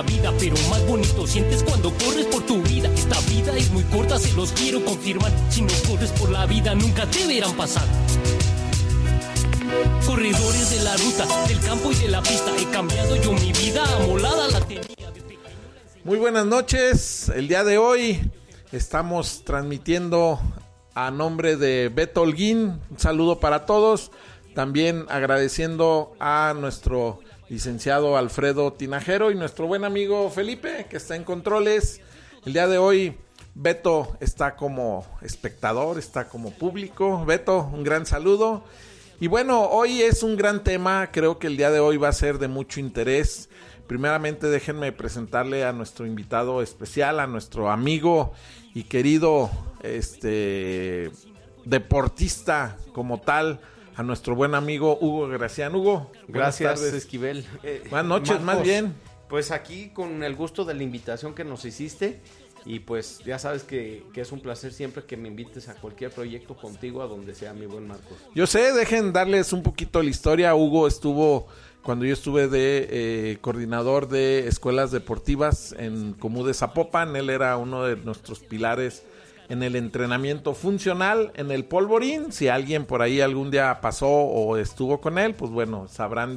la vida, pero más bonito sientes cuando corres por tu vida. Esta vida es muy corta, se los quiero confirmar. Si no corres por la vida, nunca te verán pasar. Corredores de la ruta, del campo y de la pista, he cambiado yo mi vida, amolada la tenía. Muy buenas noches, el día de hoy estamos transmitiendo a nombre de Beto Holguín, un saludo para todos, también agradeciendo a nuestro licenciado Alfredo Tinajero y nuestro buen amigo Felipe, que está en controles. El día de hoy Beto está como espectador, está como público. Beto, un gran saludo. Y bueno, hoy es un gran tema, creo que el día de hoy va a ser de mucho interés. Primeramente déjenme presentarle a nuestro invitado especial, a nuestro amigo y querido este deportista como tal, a nuestro buen amigo Hugo Gracián. Hugo, gracias Esquivel. Eh, buenas noches, más bien. Pues aquí con el gusto de la invitación que nos hiciste y pues ya sabes que, que, es un placer siempre que me invites a cualquier proyecto contigo, a donde sea mi buen Marcos. Yo sé, dejen darles un poquito la historia. Hugo estuvo cuando yo estuve de eh, coordinador de escuelas deportivas en Comú de Zapopan. Él era uno de nuestros pilares en el entrenamiento funcional en el polvorín. Si alguien por ahí algún día pasó o estuvo con él, pues bueno, sabrán,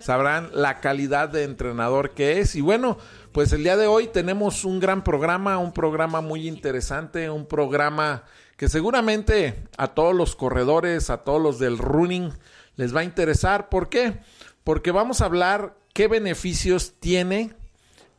sabrán la calidad de entrenador que es. Y bueno, pues el día de hoy tenemos un gran programa, un programa muy interesante, un programa que seguramente a todos los corredores, a todos los del running, les va a interesar. ¿Por qué? Porque vamos a hablar qué beneficios tiene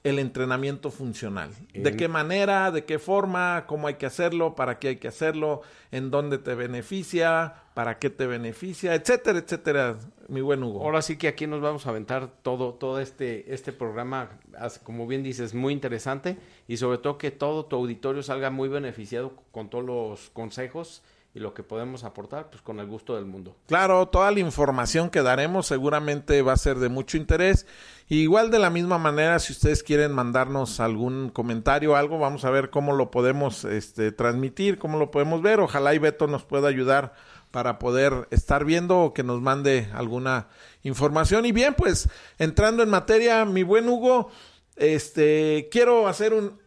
el entrenamiento funcional. ¿De qué manera? ¿De qué forma? ¿Cómo hay que hacerlo? ¿Para qué hay que hacerlo? ¿En dónde te beneficia? ¿Para qué te beneficia? Etcétera, etcétera, mi buen Hugo. Ahora sí que aquí nos vamos a aventar todo, todo este, este programa, como bien dices, muy interesante y sobre todo que todo tu auditorio salga muy beneficiado con todos los consejos y lo que podemos aportar, pues con el gusto del mundo. Claro, toda la información que daremos seguramente va a ser de mucho interés. igual de la misma manera, si ustedes quieren mandarnos algún comentario o algo, vamos a ver cómo lo podemos este, transmitir, cómo lo podemos ver. Ojalá y Beto nos pueda ayudar para poder estar viendo o que nos mande alguna información. Y bien, pues entrando en materia, mi buen Hugo, este quiero hacer un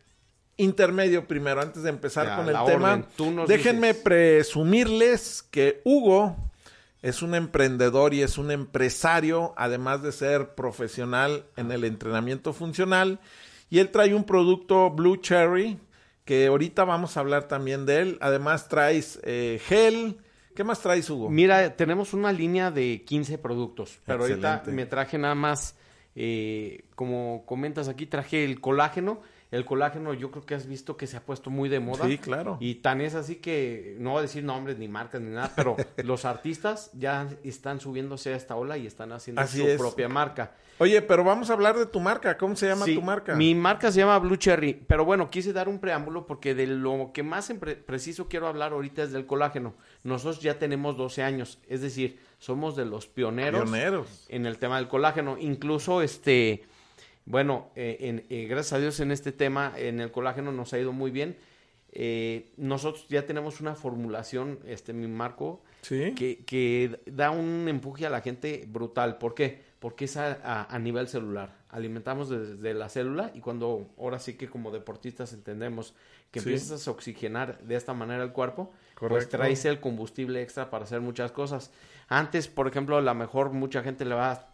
intermedio primero, antes de empezar con el tema. Déjenme presumirles que Hugo es un emprendedor y es un empresario, además de ser profesional en el entrenamiento funcional. Y él trae un producto Blue Cherry, que ahorita vamos a hablar también de él. Además traes eh, gel. ¿Qué más traes, Hugo? Mira, tenemos una línea de 15 productos, pero ahorita me traje nada más, eh, como comentas aquí, traje el colágeno el colágeno yo creo que has visto que se ha puesto muy de moda. Sí, claro. Y tan es así que no voy a decir nombres ni marcas ni nada, pero los artistas ya están subiéndose a esta ola y están haciendo su propia marca. Oye, pero vamos a hablar de tu marca. ¿Cómo se llama tu marca? Mi marca se llama Blue Cherry, pero bueno, quise dar un preámbulo porque de lo que más preciso quiero hablar ahorita es del colágeno. Nosotros ya tenemos 12 años, es decir, somos de los pioneros, pioneros. en el tema del colágeno. Incluso este bueno, eh, en, eh, gracias a Dios en este tema, en el colágeno nos ha ido muy bien. Eh, nosotros ya tenemos una formulación, este mi marco, que, que, da un empuje a la gente brutal. ¿Por qué? Porque es a, a, nivel celular. Alimentamos desde la célula y cuando ahora sí que como deportistas entendemos que empiezas a oxigenar de esta manera el cuerpo, pues traes el combustible extra para hacer muchas cosas. Antes, por ejemplo, a lo mejor mucha gente le va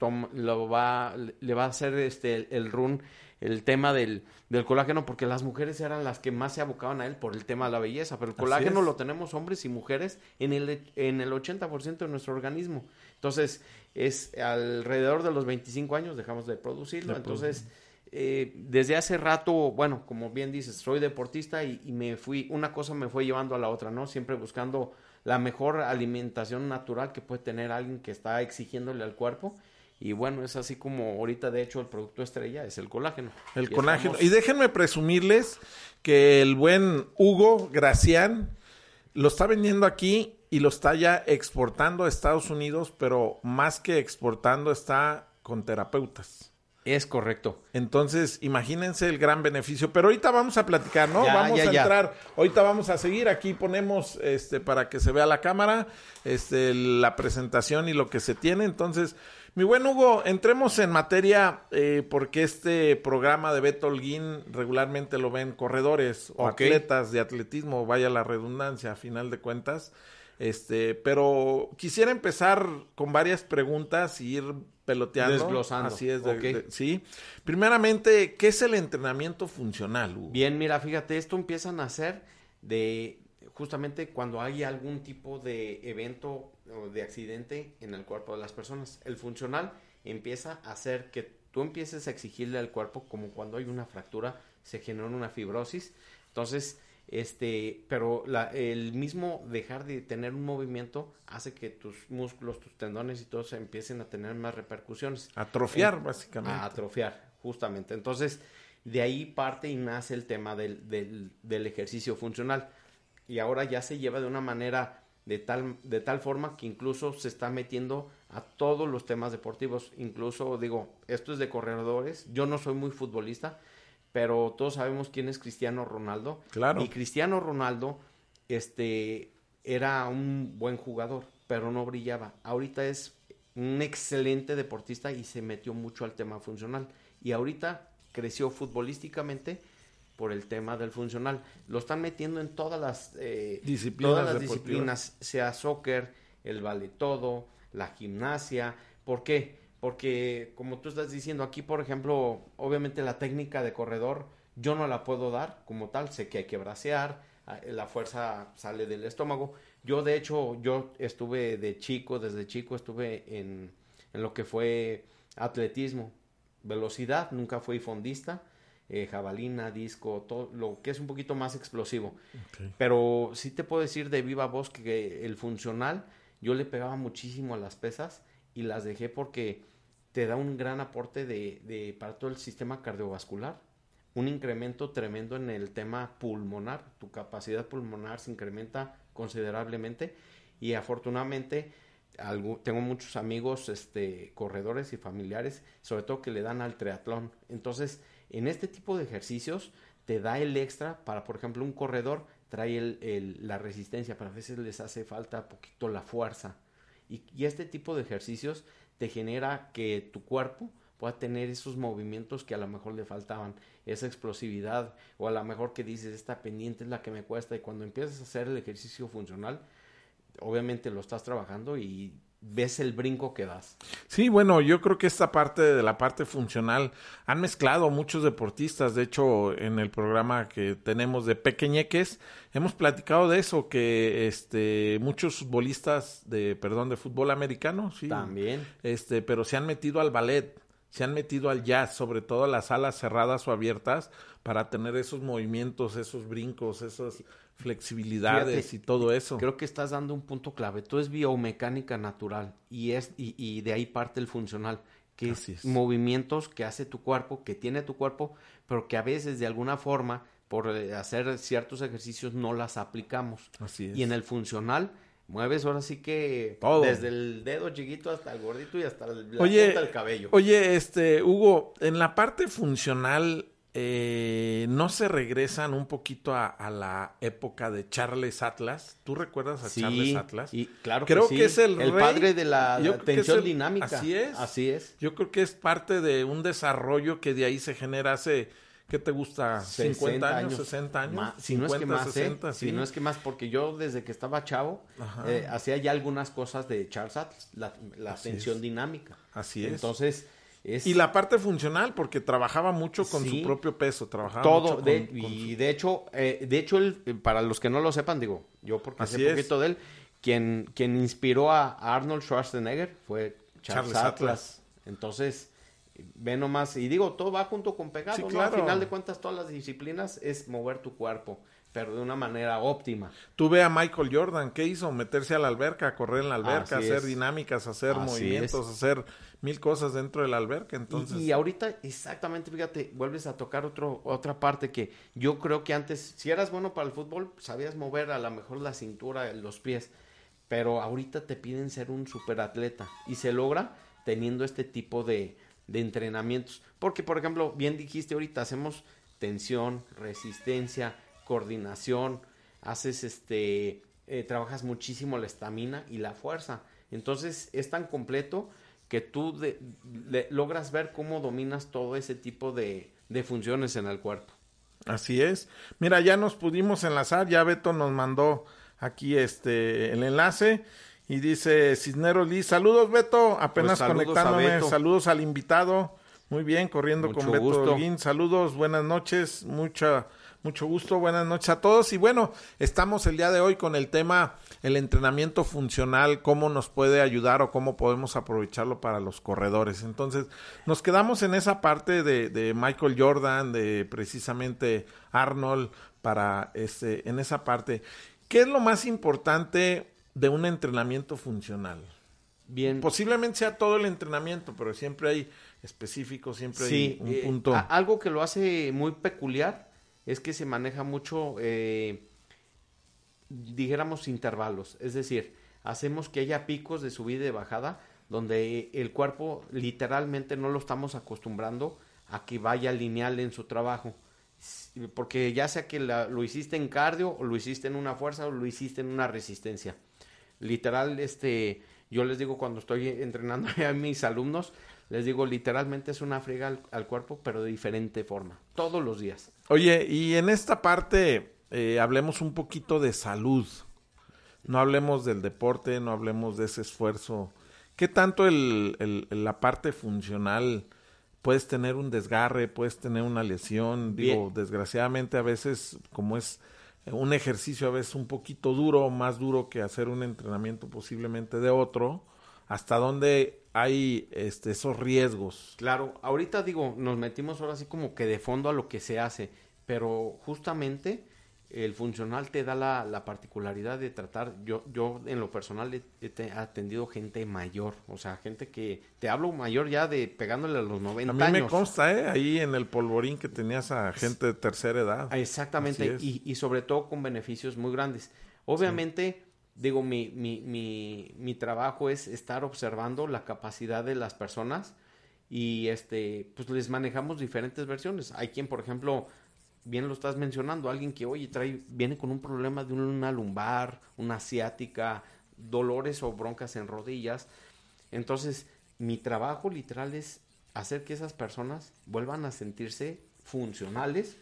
a lo va, le va a hacer este, el, run, el tema del, del, colágeno, porque las mujeres eran las que más se abocaban a él por el tema de la belleza, pero el colágeno lo tenemos hombres y mujeres en el, en el 80% de nuestro organismo. Entonces, es alrededor de los 25 años dejamos de producirlo, entonces... Eh, desde hace rato, bueno, como bien dices, soy deportista y, y, me fui, una cosa me fue llevando a la otra, ¿no? Siempre buscando la mejor alimentación natural que puede tener alguien que está exigiéndole al cuerpo y bueno, es así como ahorita de hecho el producto estrella es el colágeno. El colágeno. Y déjenme presumirles que el buen Hugo Gracián lo está vendiendo aquí y lo está ya exportando a Estados Unidos, pero más que exportando está con terapeutas. Es correcto. Entonces, imagínense el gran beneficio. Pero ahorita vamos a platicar, ¿no? vamos a entrar. Ahorita vamos a seguir. Aquí ponemos, este, para que se vea la cámara, este, la presentación y lo que se tiene. Entonces, Mi buen Hugo, entremos en materia eh, porque este programa de Beto Holguín regularmente lo ven corredores o atletas de atletismo, vaya la redundancia a final de cuentas. Este, pero quisiera empezar con varias preguntas y ir peloteando. Desglosando, Así es, de- ok. de- sí. Primeramente, ¿qué es el entrenamiento funcional, Hugo? Bien, mira, fíjate, esto empieza a nacer de justamente cuando hay algún tipo de evento o de accidente en el cuerpo de las personas. El funcional empieza a hacer que tú empieces a exigirle al cuerpo como cuando hay una fractura, se genera una fibrosis. Entonces, este, pero la- el mismo dejar de tener un movimiento hace que tus músculos, tus tendones y todo se empiecen a tener más repercusiones Atrofiar, Eh, básicamente. a atrofiar, justamente. Entonces, de ahí parte y nace el tema del, del, del ejercicio funcional. Y ahora ya se lleva de una manera de tal, de tal forma que incluso se está metiendo a todos los temas deportivos. Incluso, digo, esto es de corredores. Yo no soy muy futbolista, pero todos sabemos quién es Cristiano Ronaldo. Claro. Y Cristiano Ronaldo, este, era un buen jugador, pero no brillaba. Ahorita es un excelente deportista y se metió mucho al tema funcional. Y ahorita creció futbolísticamente por el tema del funcional. Lo están metiendo en todas las eh, Disciplinas todas las disciplinas, sea soccer, el vale todo, la gimnasia. ¿Por qué? Porque como tú estás diciendo aquí, por ejemplo, obviamente la técnica de corredor yo no la puedo dar como tal, sé que hay que bracear, ah, la fuerza sale del estómago. Yo de hecho, yo estuve de chico, desde chico estuve en, en lo que fue atletismo, velocidad, nunca fui fondista, eh, jabalina, disco, todo lo que es un poquito más explosivo. Pero sí te puedo decir de viva voz que el funcional yo le pegaba muchísimo a las pesas y las dejé porque te da un gran aporte de, de para todo el sistema cardiovascular, un incremento tremendo en el tema pulmonar, tu capacidad pulmonar se incrementa considerablemente y afortunadamente tengo muchos amigos este corredores y familiares, sobre todo que le dan al triatlón. Entonces, en este tipo de ejercicios te da el extra para, por ejemplo, un corredor trae el- la resistencia, pero a veces les hace falta poquito la fuerza. Y este tipo de ejercicios te genera que tu cuerpo pueda tener esos movimientos que a lo mejor le faltaban, esa explosividad, o a lo mejor que dices, esta pendiente es la que me cuesta, y cuando empiezas a hacer el ejercicio funcional, obviamente lo estás trabajando y ves el brinco que das. Sí, bueno, yo creo que esta parte de la parte funcional han mezclado muchos deportistas. De hecho, en el programa que tenemos de Pequeñeques, hemos platicado de eso, que este muchos futbolistas de, perdón, de fútbol americano, sí. También. Este, pero se han metido al ballet, se han metido al jazz, sobre todo a las alas cerradas o abiertas, para tener esos movimientos, esos brincos, esas flexibilidades Fíjate, y todo eso. Creo que estás dando un punto clave. Todo es biomecánica natural y es y, y de ahí parte el funcional, que es. movimientos que hace tu cuerpo, que tiene tu cuerpo, pero que a veces de alguna forma por eh, hacer ciertos ejercicios no las aplicamos. Así es. Y en el funcional mueves ahora sí que Todo. desde el dedo chiquito hasta el gordito y hasta el, la Oye, punta del cabello. Oye, este, Hugo, en la parte funcional, eh, ¿no se regresan un poquito a, a la época de Charles Atlas? ¿Tú recuerdas a Sí, Charles Atlas? y claro Creo que, es el rey. padre de la tensión el- dinámica. así es. Así es. Yo creo que es parte de un desarrollo que de ahí se genera hace, ¿qué te gusta? 50 años, 60 años. Si no es que 50, más, ¿eh? 60, Si no es que más, porque yo desde que estaba chavo eh, hacía ya algunas cosas de Charles Atlas, la, la tensión dinámica. Así es. Entonces, es Y la parte funcional, porque trabajaba mucho con Sí. su propio peso, trabajaba todo. mucho con- de- con y su- de hecho, eh, de hecho él, eh, para los que no lo sepan, digo, yo porque Así sé es. poquito de él, quien, quien inspiró a Arnold Schwarzenegger fue Charles, Charles Atlas. Atlas. Entonces, ve nomás, y digo, todo va junto con pegado, Sí, ¿no? Al final de cuentas, todas las disciplinas es mover tu cuerpo, pero de una manera óptima. Tú ve a Michael Jordan, ¿qué hizo? Meterse a la alberca, correr en la alberca, Así hacer es. dinámicas, hacer Así movimientos, es. hacer mil cosas dentro de la alberca. Y- Entonces, Y, ahorita, exactamente, fíjate, vuelves a tocar otro, otra parte que yo creo que antes, si eras bueno para el fútbol, sabías mover a lo mejor la cintura, los pies, pero ahorita te piden ser un superatleta y se logra teniendo este tipo de, de entrenamientos. Porque, por ejemplo, bien dijiste ahorita, hacemos tensión, resistencia, coordinación, haces este, eh, trabajas muchísimo la estamina y la fuerza. Entonces es tan completo que tú de- logras ver cómo dominas todo ese tipo de, de funciones en el cuerpo. Así es. Mira, ya nos pudimos enlazar, ya Beto nos mandó aquí este el enlace y dice Cisneros Liz, saludos Beto, apenas Pues saludos conectándome, Beto. saludos al invitado. Muy bien, corriendo con Beto. Holguín. Saludos, buenas noches, mucha mucho gusto, buenas noches a todos y bueno, estamos el día de hoy con el tema el entrenamiento funcional, cómo nos puede ayudar o cómo podemos aprovecharlo para los corredores. Entonces, nos quedamos en esa parte de, de Michael Jordan, de precisamente Arnold, para este, en esa parte. ¿Qué es lo más importante de un entrenamiento funcional? Bien. Posiblemente sea todo el entrenamiento, pero siempre hay específicos, siempre Sí, hay un eh, punto. algo que lo hace muy peculiar es que se maneja mucho, eh, dijéramos, intervalos. Es decir, hacemos que haya picos de subida y bajada donde el cuerpo literalmente no lo estamos acostumbrando a que vaya lineal en su trabajo. Porque ya sea que lo hiciste en cardio o lo hiciste en una fuerza o lo hiciste en una resistencia. Literal, este, yo les digo cuando estoy entrenando a mis alumnos, les digo literalmente es una friega al, al cuerpo, pero de diferente forma, todos los días. Oye, y en esta parte eh, hablemos un poquito de salud. No hablemos del deporte, no hablemos de ese esfuerzo. ¿Qué tanto el, el- la parte funcional? Puedes tener un desgarre, puedes tener una lesión. Digo, Bien. desgraciadamente a veces, como es un ejercicio a veces un poquito duro, más duro que hacer un entrenamiento posiblemente de otro, hasta dónde hay este, esos riesgos. Claro, ahorita digo, nos metimos ahora así como que de fondo a lo que se hace, pero justamente el funcional te da la, la particularidad de tratar, yo, yo en lo personal he, he te- atendido gente mayor, o sea, gente que, te hablo mayor ya de pegándole a los 90 A mí años. me consta, ¿eh? Ahí en el polvorín que tenías a gente de tercera edad. Exactamente, y, y sobre todo con beneficios muy grandes. Obviamente, digo, mi, mi, mi, mi trabajo es estar observando la capacidad de las personas y este, pues les manejamos diferentes versiones. Hay quien, por ejemplo, bien lo estás mencionando, alguien que, oye, trae, viene con un problema de una lumbar, una asiática, dolores o broncas en rodillas. Entonces, mi trabajo literal es hacer que esas personas vuelvan a sentirse funcionales,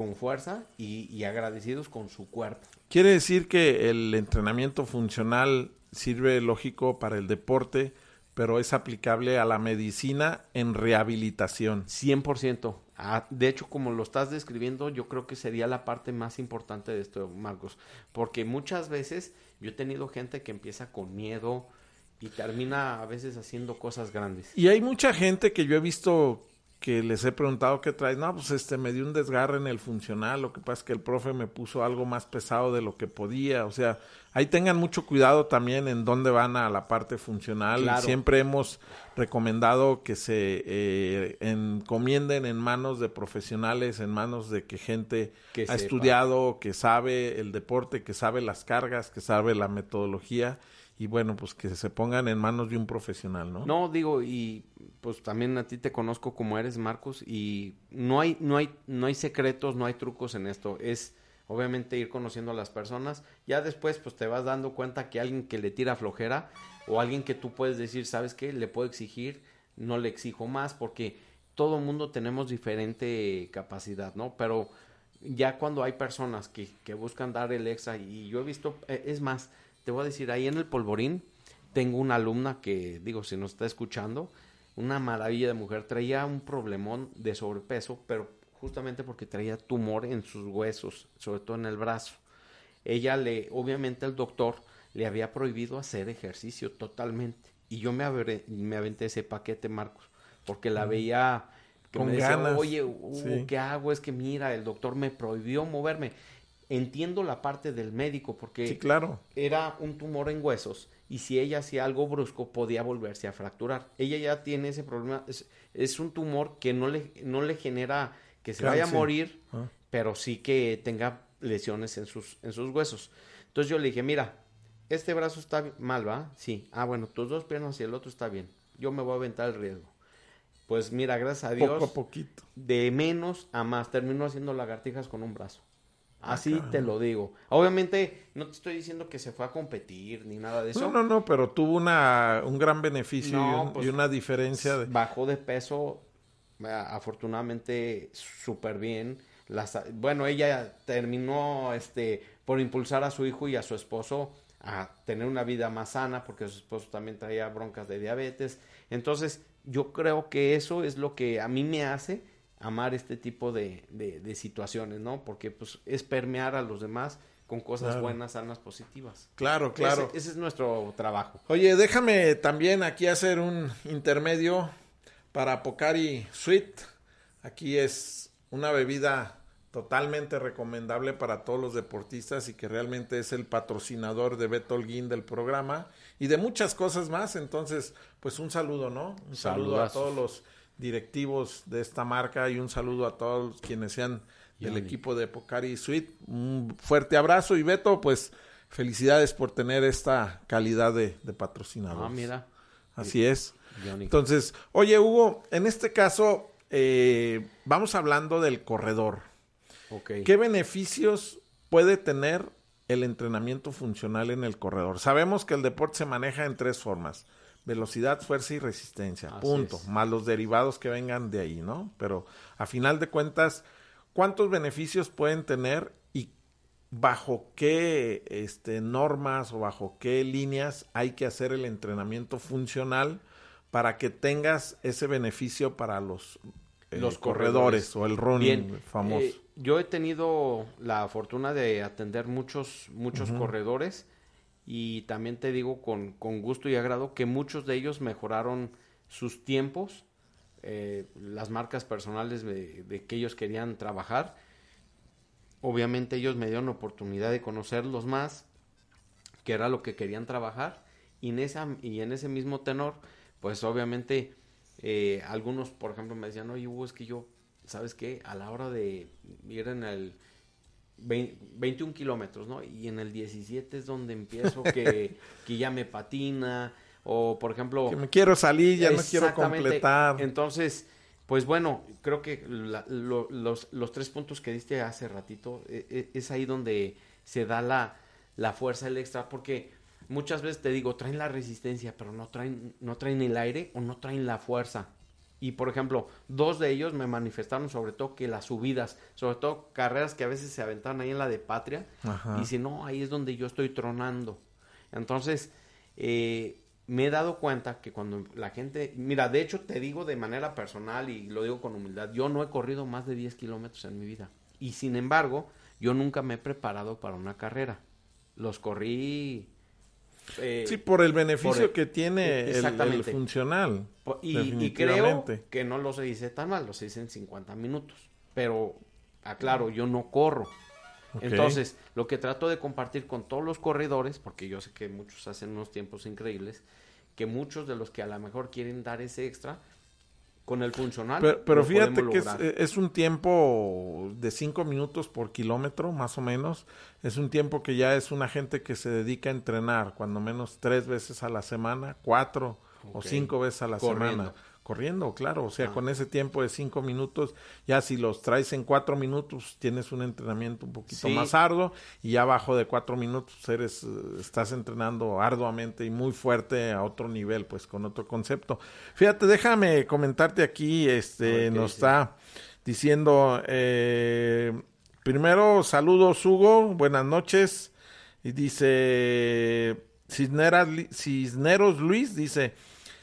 con fuerza y, y agradecidos con su cuerpo. Quiere decir que el entrenamiento funcional sirve lógico para el deporte, pero es aplicable a la medicina en rehabilitación. 100%. Ah, de hecho, como lo estás describiendo, yo creo que sería la parte más importante de esto, Marcos. Porque muchas veces yo he tenido gente que empieza con miedo y termina a veces haciendo cosas grandes. Y hay mucha gente que yo he visto que les he preguntado qué traes. No, pues este me dio un desgarre en el funcional. Lo que pasa es que el profe me puso algo más pesado de lo que podía. O sea, ahí tengan mucho cuidado también en dónde van a la parte funcional. Claro. Siempre hemos recomendado que se eh, encomienden en manos de profesionales, en manos de que gente Que ha sepa. estudiado, que sabe el deporte, que sabe las cargas, que sabe la metodología. Y bueno, pues que se pongan en manos de un profesional, ¿no? No, digo, y pues también a ti te conozco como eres, Marcos, y no hay, no hay, no hay secretos, no hay trucos en esto. Es obviamente ir conociendo a las personas. Ya después, pues te vas dando cuenta que alguien que le tira flojera o alguien que tú puedes decir, ¿sabes qué? Le puedo exigir, no le exijo más, porque todo mundo tenemos diferente capacidad, ¿no? Pero ya cuando hay personas que, que buscan dar el extra, y yo he visto, eh, es más, te voy a decir, ahí en el polvorín tengo una alumna que, digo, si nos está escuchando, una maravilla de mujer, traía un problemón de sobrepeso, pero justamente porque traía tumor en sus huesos, sobre todo en el brazo. Ella le, obviamente el doctor le había prohibido hacer ejercicio totalmente. Y yo me, me aventé ese paquete, Marcos, porque la veía que Con me decía, ganas, oye, uh, sí. ¿qué hago? Es que mira, el doctor me prohibió moverme. Entiendo la parte del médico, porque Sí, claro. era un tumor en huesos y si ella hacía algo brusco podía volverse a fracturar. Ella ya tiene ese problema, es, es un tumor que no le, no le genera que se vaya a morir, Ah. pero sí que tenga lesiones en sus, en sus huesos. Entonces yo le dije, mira, este brazo está mal, ¿va? Sí. Ah, bueno, tus dos piernas y el otro está bien. Yo me voy a aventar el riesgo. Pues mira, gracias a Dios, Poco a poquito. de menos a más, terminó haciendo lagartijas con un brazo. Ah, Así te lo digo. Obviamente, no te estoy diciendo que se fue a competir ni nada de eso. No, no, no, pero tuvo una, un gran beneficio y, un- pues, y una diferencia. De... Bajó de peso, a- afortunadamente, súper bien. Las- bueno, ella terminó este, por impulsar a su hijo y a su esposo a tener una vida más sana, porque su esposo también traía broncas de diabetes. Entonces, yo creo que eso es lo que a mí me hace amar este tipo de, de- de situaciones, ¿no? Porque pues es permear a los demás con cosas Claro. buenas, sanas, positivas. Claro, claro. Ese, ese es nuestro trabajo. Oye, déjame también aquí hacer un intermedio para Pocari Sweet. Aquí es una bebida totalmente recomendable para todos los deportistas y que realmente es el patrocinador de Beto Holguín del programa y de muchas cosas más. Entonces, pues un saludo, ¿no? Un saludo a todos los directivos de esta marca y un saludo a todos quienes sean del equipo de Pocari Sweet. Un fuerte abrazo y Beto, pues felicidades por tener esta calidad de, de patrocinador. Ah, mira. Así es. Entonces, oye Hugo, en este caso eh, vamos hablando del corredor. ¿Qué beneficios puede tener el entrenamiento funcional en el corredor? Sabemos que el deporte se maneja en tres formas. Velocidad, fuerza y resistencia. Así punto. es. Más los derivados que vengan de ahí, ¿no? Pero a final de cuentas, ¿cuántos beneficios pueden tener y bajo qué este, normas o bajo qué líneas hay que hacer el entrenamiento funcional para que tengas ese beneficio para los, eh, Los corredores, corredores. o el running Bien, famoso? eh, yo he tenido la fortuna de atender muchos, muchos corredores y también te digo con, con gusto y agrado que muchos de ellos mejoraron sus tiempos, eh, las marcas personales de, que ellos querían trabajar. Obviamente ellos me dieron oportunidad de conocerlos más, que era lo que querían trabajar, y en, esa, y en ese mismo tenor, pues obviamente eh, algunos, por ejemplo, me decían, oye, Hugo, es que yo, ¿sabes qué? A la hora de ir en el 21 kilómetros, ¿no? Y en el 17 es donde empiezo que, que ya me patina, o por ejemplo... que me quiero salir, ya no quiero completar. Entonces, pues bueno, creo que la- lo- los, los tres puntos que diste hace ratito, e- e- es ahí donde se da la, la fuerza, el extra, porque muchas veces te digo, traen la resistencia, pero no traen, no traen el aire o no traen la fuerza. Y por ejemplo, dos de ellos me manifestaron sobre todo que las subidas, sobre todo carreras que a veces se aventaron ahí en la de Patria, Ajá. y dice, no, ahí es donde yo estoy tronando. Entonces, eh, me he dado cuenta que cuando la gente, mira, de hecho te digo de manera personal y lo digo con humildad, yo no he corrido más de 10 kilómetros en mi vida. Y sin embargo, yo nunca me he preparado para una carrera. Los corrí... eh, Sí, por el beneficio por el- que tiene el- funcional. y, y creo que no los hice tan mal, los hice en 50 minutos. Pero, aclaro, yo no corro. Entonces, lo que trato de compartir con todos los corredores, porque yo sé que muchos hacen unos tiempos increíbles, que muchos de los que a lo mejor quieren dar ese extra, con el funcional. Pero, fíjate que es, eh, es un tiempo de cinco minutos por kilómetro, más o menos. Es un tiempo que ya es una gente que se dedica a entrenar, cuando menos tres veces a la semana, cuatro o cinco veces a la Corriendo. semana. Corriendo, claro. O sea, Ah. con ese tiempo de cinco minutos, ya si los traes en cuatro minutos, tienes un entrenamiento un poquito Sí. más arduo. Y ya abajo de cuatro minutos eres, eh, estás entrenando arduamente y muy fuerte a otro nivel, pues con otro concepto. Fíjate, déjame comentarte aquí, este, ver, ¿qué nos está diciendo, eh, primero, saludos Hugo, buenas noches. Y dice, Cisneras, Cisneros Luis, dice,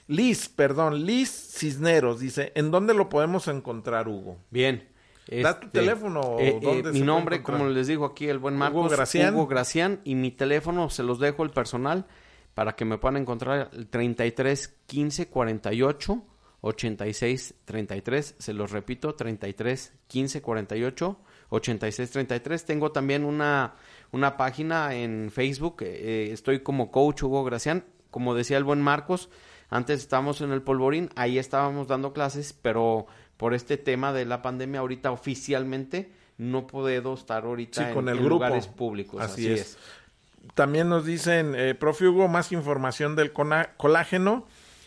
Liz, perdón, Liz Cisneros, dice, ¿en dónde lo podemos encontrar, Hugo? Bien. Da tu este, teléfono, eh, eh, dónde se mi nombre, como les digo aquí, el buen Hugo Marcos. Gracián. Hugo Gracián. Y mi teléfono se los dejo el personal para que me puedan encontrar el 33 15 48 86 33. Se los repito, 33 15 48 86 33. Tengo también una, una página en Facebook. eh, estoy como Coach Hugo Gracián. Como decía el buen Marcos, antes estábamos en el Polvorín, ahí estábamos dando clases, pero por este tema de la pandemia ahorita oficialmente no puedo estar ahorita Sí, en, con el en grupo. lugares públicos. Así Así, es. es. También nos dicen, eh, profe Hugo, más información del colágeno.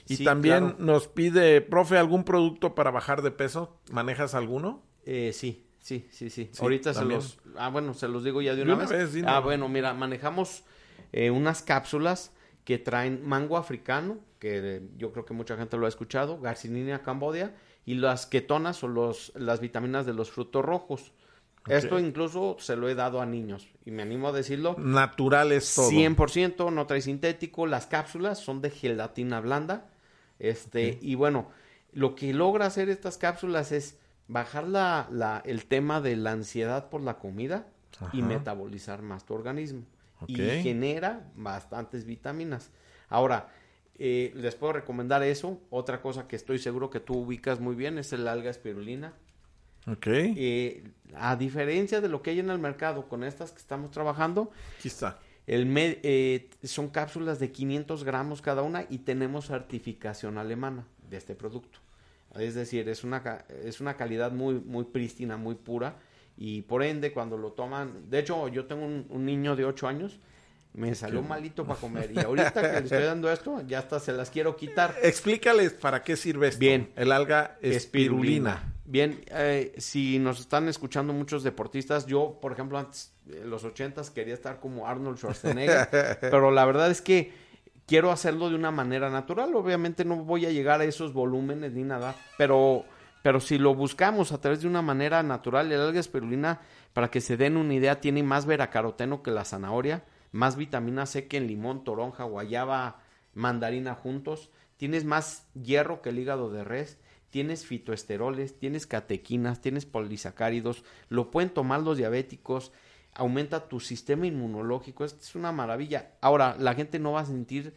Y Sí, también claro. nos pide, profe, algún producto para bajar de peso. ¿Manejas alguno? Eh, sí, sí, sí, sí. Sí, Ahorita también. se los... Ah, bueno, se los digo ya de De una, vez. ah, bueno, mira, manejamos eh, unas cápsulas que traen mango africano, que eh, yo creo que mucha gente lo ha escuchado, garcinia cambodia, y las ketonas o los, las vitaminas de los frutos rojos. Esto incluso se lo he dado a niños, y me animo a decirlo, Natural es todo. 100%, no trae sintético. Las cápsulas son de gelatina blanda. Este, y bueno, lo que logra hacer estas cápsulas es bajar la, la- el tema de la ansiedad por la comida y metabolizar más tu organismo. Y genera bastantes vitaminas. Ahora, eh, les puedo recomendar eso. Otra cosa que estoy seguro que tú ubicas muy bien es el alga espirulina. Ok. Eh, a diferencia de lo que hay en el mercado con estas que estamos trabajando, el me- eh, son cápsulas de 500 gramos cada una y tenemos certificación alemana de este producto. Es decir, es una, ca- es una calidad muy, muy prístina, muy pura y por ende cuando lo toman, de hecho yo tengo un, un niño de 8 años, me salió malito para comer y ahorita que le estoy dando esto, ya hasta se las quiero quitar. Explícales para qué sirve esto. Bien. El alga espirulina. Bien, eh, si nos están escuchando muchos deportistas, yo, por ejemplo, antes, en los ochentas, quería estar como Arnold Schwarzenegger, pero la verdad es que quiero hacerlo de una manera natural. Obviamente no voy a llegar a esos volúmenes ni nada, pero, pero si lo buscamos a través de una manera natural, el alga espirulina, para que se den una idea, tiene más betacaroteno que la zanahoria, más vitamina C que en limón, toronja, guayaba, mandarina juntos, tienes más hierro que el hígado de res, tienes fitoesteroles, tienes catequinas, tienes polisacáridos, lo pueden tomar los diabéticos, aumenta tu sistema inmunológico, es una maravilla. Ahora, la gente no va a sentir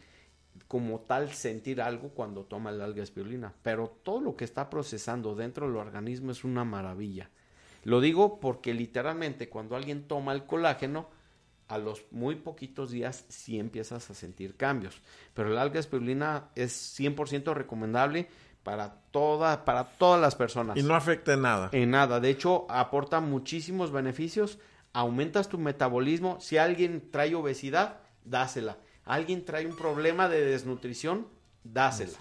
como tal sentir algo cuando toma el alga espirulina, pero todo lo que está procesando dentro del organismo es una maravilla. Lo digo porque literalmente cuando alguien toma el colágeno, a los muy poquitos días sí empiezas a sentir cambios. Pero el alga espirulina es 100% recomendable para, toda, para todas las personas. Y no afecta en nada. En nada. De hecho, aporta muchísimos beneficios. Aumentas tu metabolismo. Si alguien trae obesidad, dásela. Alguien trae un problema de desnutrición, dásela.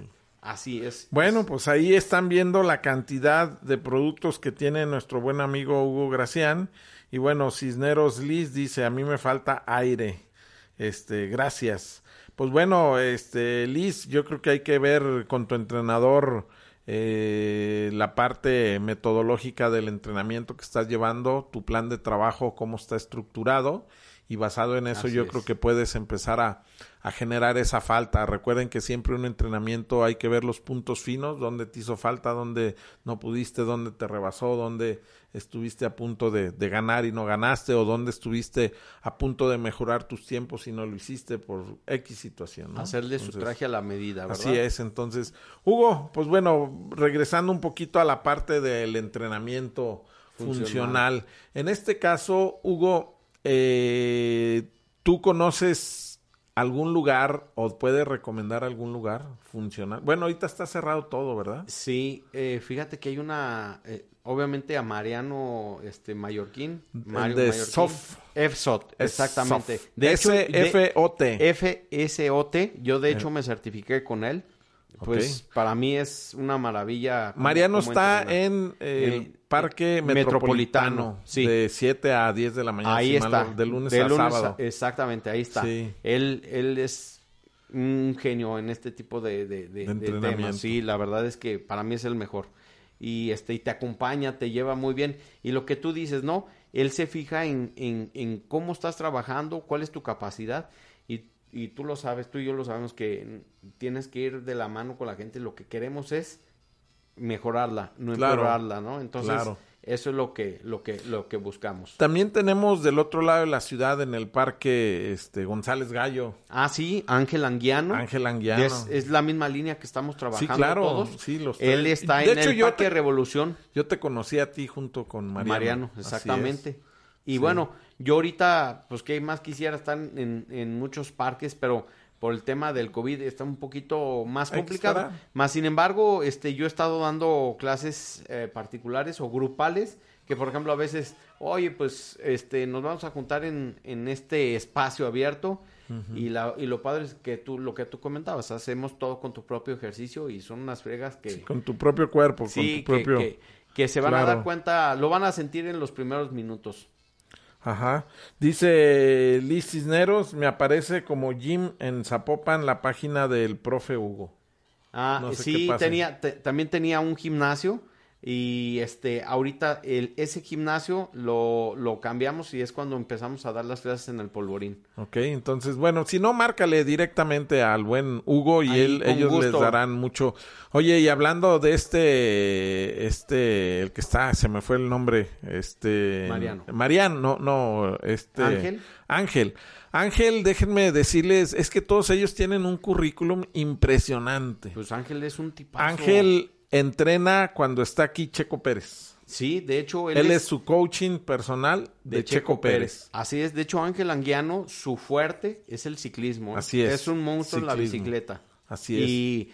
Así es. Bueno, pues ahí están viendo la cantidad de productos que tiene nuestro buen amigo Hugo Gracián. Y bueno, Cisneros Liz dice, a mí me falta aire. Este, gracias. Pues bueno, este, Liz, yo creo que hay que ver con tu entrenador eh, la parte metodológica del entrenamiento que estás llevando, tu plan de trabajo, cómo está estructurado. Y basado en eso Así yo es. creo que puedes empezar a, a generar esa falta. Recuerden que siempre un entrenamiento hay que ver los puntos finos, dónde te hizo falta, dónde no pudiste, dónde te rebasó, dónde estuviste a punto de, de ganar y no ganaste, o dónde estuviste a punto de mejorar tus tiempos y no lo hiciste por X situación. ¿no? Hacerle su traje a la medida, ¿verdad? Así es, entonces, Hugo, pues bueno, regresando un poquito a la parte del entrenamiento funcional. Funcional. En este caso, Hugo, eh, ¿tú conoces algún lugar o puedes recomendar algún lugar funcional? Bueno, ahorita está cerrado todo, ¿verdad? Sí, eh, fíjate que hay una, eh, obviamente a Mariano este, Mallorquín. Mario de Mallorquín. Sof. FSOT, exactamente. Sof. De hecho, S-F-O-T. FSOT, yo de hecho me certifiqué con él. Pues para mí es una maravilla. Mariano está en el Eh, Parque eh, Metropolitano, Metropolitano, sí. de 7 a 10 de la mañana. Ahí si está. de lunes De a sábado. Exactamente, ahí está. Sí. Él, él es un genio en este tipo de, de, de- temas. Sí, la verdad es que para mí es el mejor. Y este, y te acompaña, te lleva muy bien. Y lo que tú dices, ¿no? Él se fija en, en, en cómo estás trabajando, cuál es tu capacidad. Y, tú lo sabes, tú y yo lo sabemos que tienes que ir de la mano con la gente. Lo que queremos es mejorarla, no Claro. empeorarla, ¿no? Entonces, Claro. eso es lo que, lo que, lo que buscamos. También tenemos del otro lado de la ciudad, en el parque este, González Gallo, Ah, sí, Ángel Anguiano. Ángel Anguiano. Es, es la misma línea que estamos sí, trabajando claro. todos. Sí, los Él está De en hecho, el yo Parque te, Revolución. yo te conocí a ti junto con Mariano. Mariano, exactamente. Y Sí. bueno, yo ahorita, pues que más quisiera estar en, en muchos parques, pero por el tema del COVID está un poquito más complicado. Más sin embargo, este, yo he estado dando clases eh, particulares o grupales, que por ejemplo a veces, oye, pues este, nos vamos a juntar en, en este espacio abierto. y, la, y lo padre es que tú, lo que tú comentabas, hacemos todo con tu propio ejercicio y son unas fregas que... Con tu propio cuerpo, Sí, con tu que, propio... que- que se van a dar cuenta, lo van a sentir en los primeros minutos. Ajá. Dice Liz Cisneros, me aparece como Jim en Zapopan la página del profe Hugo. Ah, No sé qué sí, tenía, te- también tenía un gimnasio y este, ahorita el, ese gimnasio lo, lo cambiamos y es cuando empezamos a dar las clases en el polvorín. Ok, entonces, bueno, si no, márcale directamente al buen Hugo y Ahí, él, ellos les darán mucho. Oye, y hablando de este, este, el que está, se me fue el nombre, este. Mariano. Mariano, no, no, este. Ángel. Ángel. Ángel, déjenme decirles, es que todos ellos tienen un currículum impresionante. Pues Ángel es un tipazo. Ángel entrena cuando está aquí Checo Pérez. Sí, de hecho, él, Él, es, es su coaching personal de, Checo, Pérez. Así es, de hecho Ángel Anguiano, su fuerte es el ciclismo. ¿eh? Así es, Es un monstruo en la bicicleta. Así es. Y,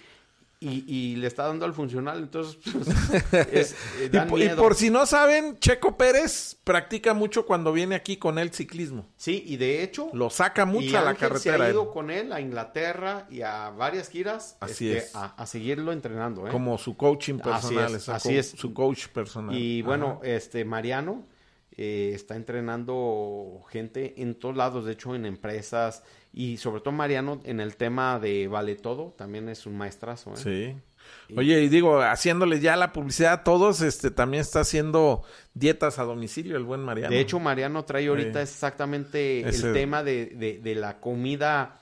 y, y le está dando al funcional, entonces pues, es, eh, Y, da po- y miedo. por si no saben, Checo Pérez practica mucho cuando viene aquí con el ciclismo. Sí, y de hecho, Lo saca y mucho a la Ángel carretera. se ha él, ido con él a Inglaterra y a varias giras Así este, es. A, a seguirlo entrenando. ¿eh? como su coaching Así personal. es, su así co- es. Su coach personal. Y bueno, Ajá. este Mariano eh, está entrenando gente en todos lados, de hecho en empresas y sobre todo Mariano en el tema de vale todo, también es un maestrazo. ¿eh? Sí. Oye, y digo, haciéndole ya la publicidad a todos, este también está haciendo dietas a domicilio el buen Mariano. De hecho, Mariano trae ahorita Sí. exactamente Ese- el tema de, de- de la comida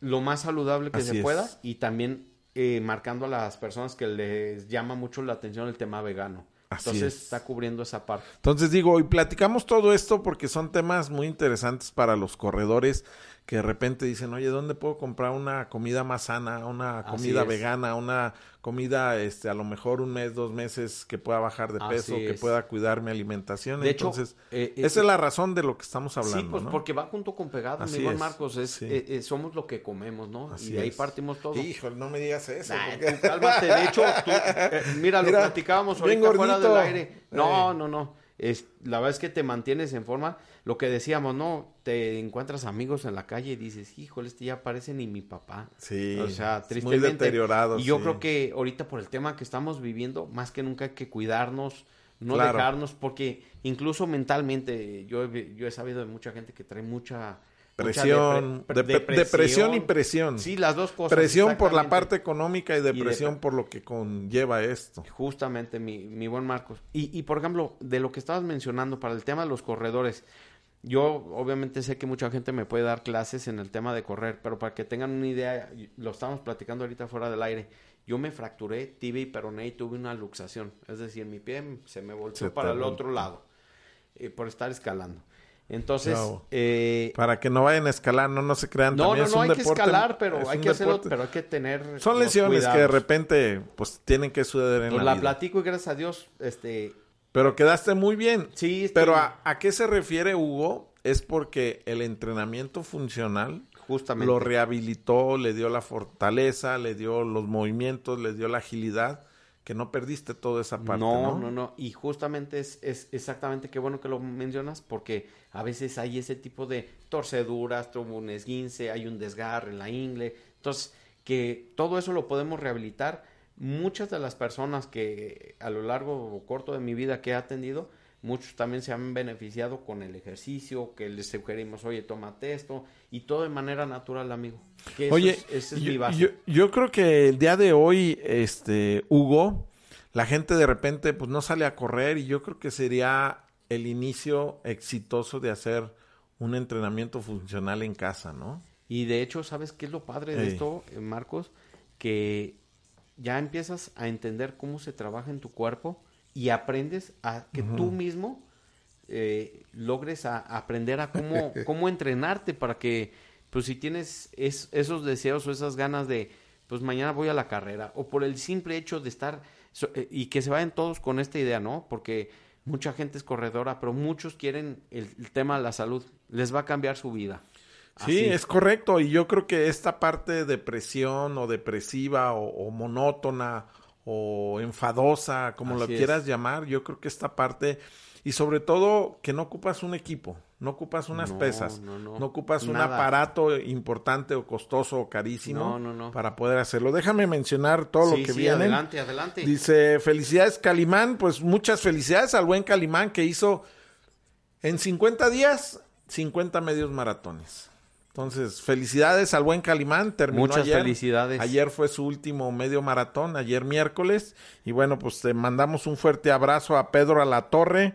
lo más saludable que Así se es. pueda y también eh, marcando a las personas que les llama mucho la atención el tema vegano. Así Entonces es. está cubriendo esa parte. Entonces digo, y platicamos todo esto porque son temas muy interesantes para los corredores que de repente dicen, oye, ¿dónde puedo comprar una comida más sana, una comida vegana, una comida, este, a lo mejor un mes, dos meses que pueda bajar de peso, que pueda cuidar mi alimentación? De hecho, Entonces, eh, eh, esa es la razón de lo que estamos hablando, sí, pues ¿no? porque va junto con pegado, mi buen Marcos, es, sí. eh, eh, somos lo que comemos, ¿no? Así y de ahí es. partimos todo. Híjole, no me digas eso. Nah, porque- tú cálmate, de hecho, tú, eh, mira, lo Mira, platicábamos ahorita fuera del aire. No, Eh. no, no. Es, la verdad es que te mantienes en forma. Lo que decíamos, ¿no? Te encuentras amigos en la calle y dices, híjole, este ya parece ni mi papá. Sí, O sea, tristemente. muy deteriorado. Y yo sí. creo que ahorita por el tema que estamos viviendo, más que nunca hay que cuidarnos, no Claro. dejarnos, porque incluso mentalmente, yo, yo he sabido de mucha gente que trae mucha... Presión, depre- dep- depresión y presión. Sí, las dos cosas. Presión por la parte económica y depresión dep- por lo que conlleva esto. Justamente, mi, mi buen Marcos. Y, y, por ejemplo, de lo que estabas mencionando para el tema de los corredores, yo obviamente sé que mucha gente me puede dar clases en el tema de correr, pero para que tengan una idea, lo estamos platicando ahorita fuera del aire. Yo me fracturé tibia y peroné y tuve una luxación. Es decir, mi pie se me volteó Se para el otro lado eh, por estar escalando. Entonces, eh, Para que no vayan a escalar, no, no se crean. no, también no, no hay que escalar, pero es hay que hacerlo, pero hay que tener Son lesiones que de repente pues tienen que suceder en Pues la, la vida. platico y gracias a Dios, este, Pero quedaste muy bien. sí, estoy- Pero a, ¿a qué se refiere Hugo? Es porque el entrenamiento funcional justamente. lo rehabilitó, le dio la fortaleza, le dio los movimientos, le dio la agilidad, que no perdiste toda esa parte, no, ¿no? no, no, Y justamente es, es exactamente qué bueno que lo mencionas, porque a veces hay ese tipo de torceduras, tuvo un esguince, hay un desgarre en la ingle. Entonces, que todo eso lo podemos rehabilitar. Muchas de las personas que a lo largo o corto de mi vida que he atendido, muchos también se han beneficiado con el ejercicio, que les sugerimos, oye, tómate esto, y todo de manera natural, amigo. Que Oye, es- yo, mi base. yo- yo creo que el día de hoy, este, Hugo, la gente de repente pues no sale a correr y yo creo que sería el inicio exitoso de hacer un entrenamiento funcional en casa, ¿no? Y de hecho, ¿sabes qué es lo padre de Ey. esto, eh, Marcos? Que ya empiezas a entender cómo se trabaja en tu cuerpo y aprendes a que tú mismo eh, logres a, aprender a cómo, cómo entrenarte para que, pues si tienes es- esos deseos o esas ganas de, pues mañana voy a la carrera, o por el simple hecho de estar, so- eh, y que se vayan todos con esta idea, ¿no? Porque mucha gente es corredora, pero muchos quieren el, el tema de la salud, les va a cambiar su vida. Sí, Así. es correcto. Y yo creo que esta parte depresión o depresiva o, o monótona o enfadosa, como lo es. quieras llamar, yo creo que esta parte, y sobre todo que no ocupas un equipo, no ocupas unas No, pesas, no, no. no ocupas un aparato importante o costoso o carísimo para poder hacerlo. Déjame mencionar todo Sí, lo que sí, viene. adelante, adelante. Dice, felicidades Calimán, pues muchas felicidades al buen Calimán que hizo en 50 días 50 medios maratones. Entonces, felicidades al buen Calimán, terminó Muchas ayer. felicidades. Ayer fue su último medio maratón, ayer miércoles. Y bueno, pues te mandamos un fuerte abrazo a Pedro a la Torre.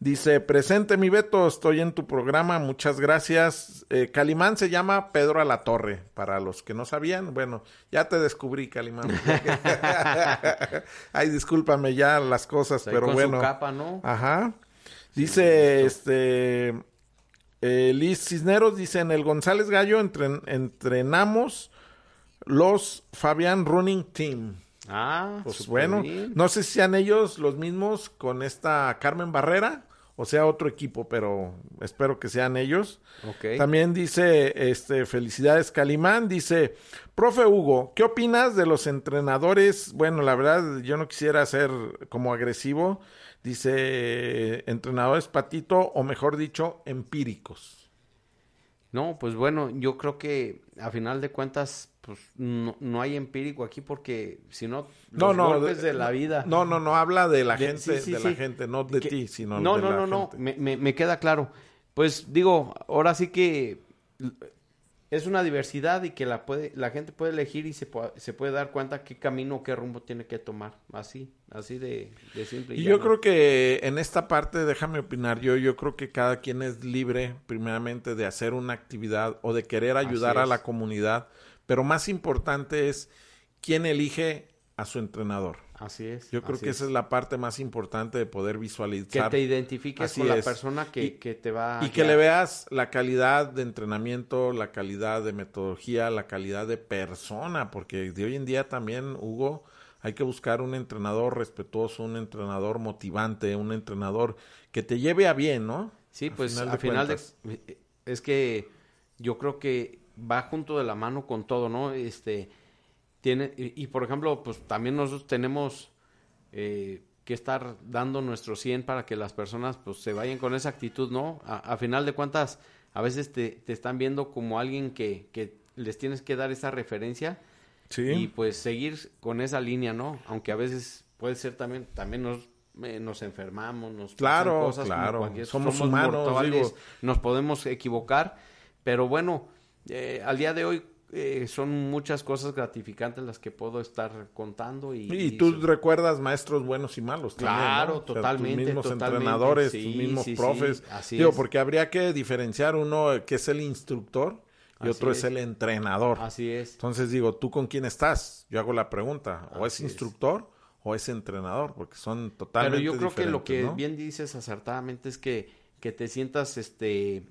Dice, presente mi Beto, estoy en tu programa, muchas gracias. Eh, Calimán se llama Pedro a la Torre, para los que no sabían. Bueno, ya te descubrí, Calimán. Ay, discúlpame ya las cosas, Ahí pero con bueno. su capa, ¿no? Ajá. Dice, este, eh, Liz Cisneros dice, en el González Gallo entren- entrenamos los Fabián Running Team. Ah, Pues bueno, bien. no sé si sean ellos los mismos con esta Carmen Barrera o sea otro equipo, pero espero que sean ellos. Ok. También dice, este, felicidades Calimán, dice, profe Hugo, ¿qué opinas de los entrenadores? Bueno, la verdad, yo no quisiera ser como agresivo, dice, entrenadores patito, o mejor dicho, empíricos. No, pues bueno, yo creo que a final de cuentas, pues no, no hay empírico aquí porque si no, No, los no, golpes de, la vida. No, no, no, habla de la De- gente, sí, sí, de la gente, no de que- ti, sino no, de no, la no, no, gente. me, me, me queda claro. Pues digo, ahora sí que es una diversidad y que la puede, la gente puede elegir y se, se puede dar cuenta qué camino, qué rumbo tiene que tomar. Así, así de, de simple. Y yo creo que en esta parte, déjame opinar, yo, yo creo que cada quien es libre, primeramente, de hacer una actividad o de querer ayudar a la comunidad, pero más importante es quién elige a su entrenador. Así es. Yo creo que esa es la parte más importante de poder Que visualizar te identifiques Así con la persona que, Y- que te va a y que le veas la calidad de entrenamiento, la calidad de metodología, la calidad de persona, porque de hoy en día también, Hugo, hay que buscar un entrenador respetuoso, un entrenador motivante, un entrenador que te lleve a bien, ¿no? Sí, pues final al final de, es que yo creo que va junto de la mano con todo, ¿no? Este tiene y, y, por ejemplo, pues también nosotros tenemos eh, que estar dando nuestro 100 para que las personas pues se vayan con esa actitud, ¿no? A, a final de cuentas, a veces te, te están viendo como alguien que, que les tienes que dar esa referencia Sí. y pues seguir con esa línea, ¿no? Aunque a veces puede ser también, también nos, eh, nos enfermamos, nos Claro, cosas como claro. Somos humanos, mortales, digo. nos podemos equivocar, pero bueno, eh, al día de hoy eh, son muchas cosas gratificantes las que puedo estar contando y, Y tú recuerdas maestros buenos y malos también, Claro, sea, totalmente, Tus mismos totalmente. entrenadores, Sí, tus mismos sí, sí, profes. así Digo, es. porque habría que diferenciar uno que es el instructor y Así otro es. el entrenador. así es. Entonces digo, ¿tú con quién estás? Yo hago la pregunta, o es Así es. instructor o es entrenador, porque son Pero totalmente yo creo que lo que bien dices acertadamente es que, que te sientas este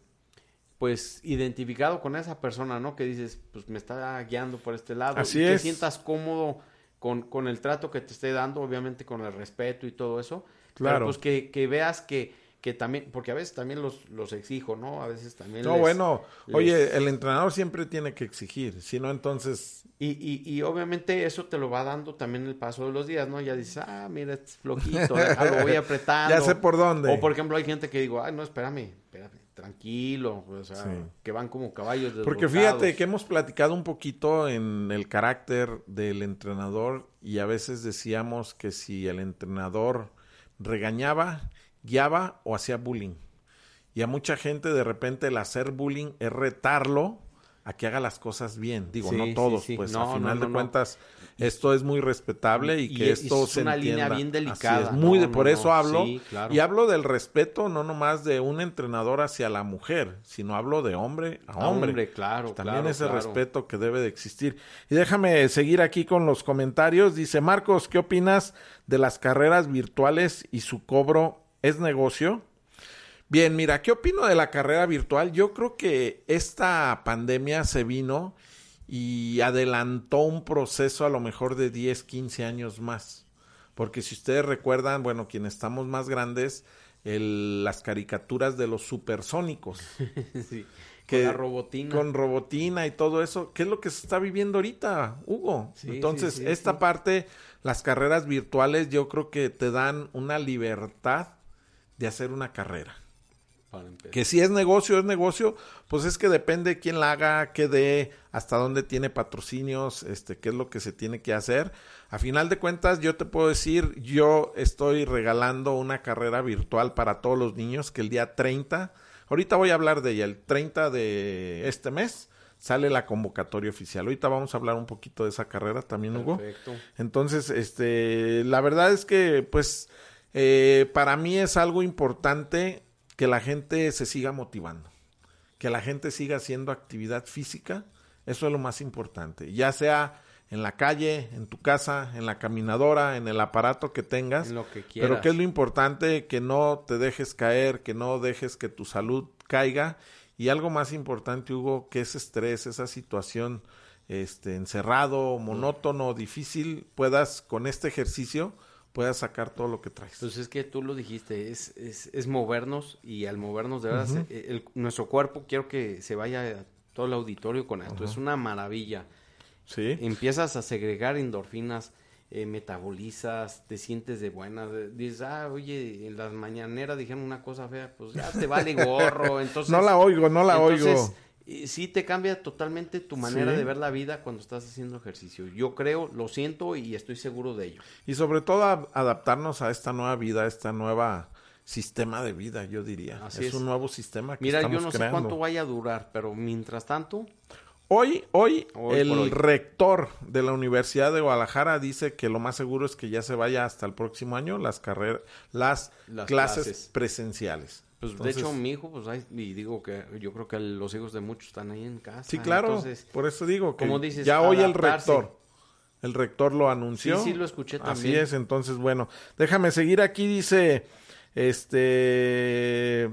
pues identificado con esa persona, ¿no? Que dices, pues me está guiando por este lado. Así y que es. sientas cómodo con, con el trato que te esté dando, obviamente con el respeto y todo eso. Claro. Pero pues que, que veas que, que también, porque a veces también los, los exijo, ¿no? A veces también No, les- bueno, les- oye, el entrenador siempre tiene que exigir, si no entonces Y, y, y obviamente eso te lo va dando también el paso de los días, ¿no? Ya dices, ah, mira, este es flojito, déjalo, voy apretando. ya sé por dónde. O por ejemplo hay gente que digo, ay, no, espérame, espérame, tranquilo, o sea, Sí. que van como caballos Porque fíjate que hemos platicado un poquito en el carácter del entrenador y a veces decíamos que si el entrenador regañaba, guiaba o hacía bullying. Y a mucha gente de repente el hacer bullying es retarlo a que haga las cosas bien. Digo, Sí, no todos, sí. pues No, a no, final no, de cuentas esto es muy respetable y, Y- que y esto es se una línea entienda. bien Así delicada. es, muy de, por eso hablo claro. y hablo del respeto no nomás de un entrenador hacia la mujer, sino hablo de hombre a A hombre. hombre, claro, Pues también claro, ese claro. respeto que debe de existir. Y déjame seguir aquí con los comentarios. Dice Marcos, ¿qué opinas de las carreras virtuales y su cobro es negocio? Bien, mira, ¿qué opino de la carrera virtual? Yo creo que esta pandemia se vino y adelantó un proceso a lo mejor de 10, 15 años más. Porque si ustedes recuerdan, bueno, quienes estamos más grandes, el, las caricaturas de los supersónicos. Sí. que- Con la robotina. Con robotina y todo eso. ¿Qué es lo que se está viviendo ahorita, Hugo? Sí, Entonces, sí, sí, esta parte, las carreras virtuales, yo creo que te dan una libertad de hacer una carrera. Para. Que si es negocio, es negocio, pues es que depende quién la haga, qué dé, hasta dónde tiene patrocinios, este, qué es lo que se tiene que hacer. A final de cuentas, yo te puedo decir, yo estoy regalando una carrera virtual para todos los niños que el día 30, ahorita voy a hablar de ella, el 30 de este mes sale la convocatoria oficial. Ahorita vamos a hablar un poquito de esa carrera también, Hugo. Perfecto. Entonces, este, la verdad es que, pues, eh, para mí es algo importante que la gente se siga motivando, que la gente siga haciendo actividad física, eso es lo más importante, ya sea en la calle, en tu casa, en la caminadora, en el aparato que tengas, En lo que quieras. pero que es lo importante, que no te dejes caer, que no dejes que tu salud caiga. Y algo más importante, Hugo, que ese estrés, esa situación este, encerrado, monótono, difícil, puedas con este ejercicio, puedas sacar todo lo que traes. Pues es que tú lo dijiste, es, es, es movernos y al movernos de verdad, se- el- nuestro cuerpo, quiero que se vaya todo el auditorio con esto, es una maravilla. sí. Empiezas a segregar endorfinas, eh, metabolizas, te sientes de buena, de- dices, ah, oye, en las mañaneras dijeron una cosa fea, pues ya te vale gorro, entonces... no la oigo, no la entonces, oigo. Eh, Sí te cambia totalmente tu manera Sí. de ver la vida cuando estás haciendo ejercicio. Yo creo, lo siento y estoy seguro de ello. Y sobre todo a- adaptarnos a esta nueva vida, a esta nueva sistema de vida, yo diría. Así es, es. un nuevo sistema que Mira, yo no sé cuánto vaya a durar, pero mientras tanto, Hoy, hoy, Hoy el hoy. rector de la Universidad de Guadalajara dice que lo más seguro es que ya se vaya hasta el próximo año las carreras, las, Las clases, clases. presenciales. Pues Entonces, de hecho mi hijo, pues ahí- y digo que yo creo que los hijos de muchos están ahí en casa. sí, claro. Entonces, por eso digo que como dices, ya hoy el rector, el rector lo anunció. Sí, sí, lo escuché Así también. es. Entonces, bueno, déjame seguir aquí. Dice, este,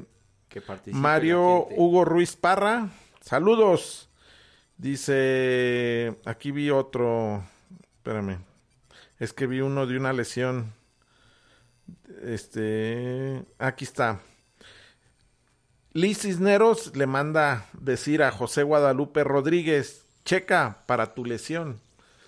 que Mario. Hugo Ruiz Parra, saludos. Dice, aquí vi otro, espérame, es que vi uno de una lesión. Este, aquí está. Liz Cisneros le manda decir a José Guadalupe Rodríguez, checa para tu lesión.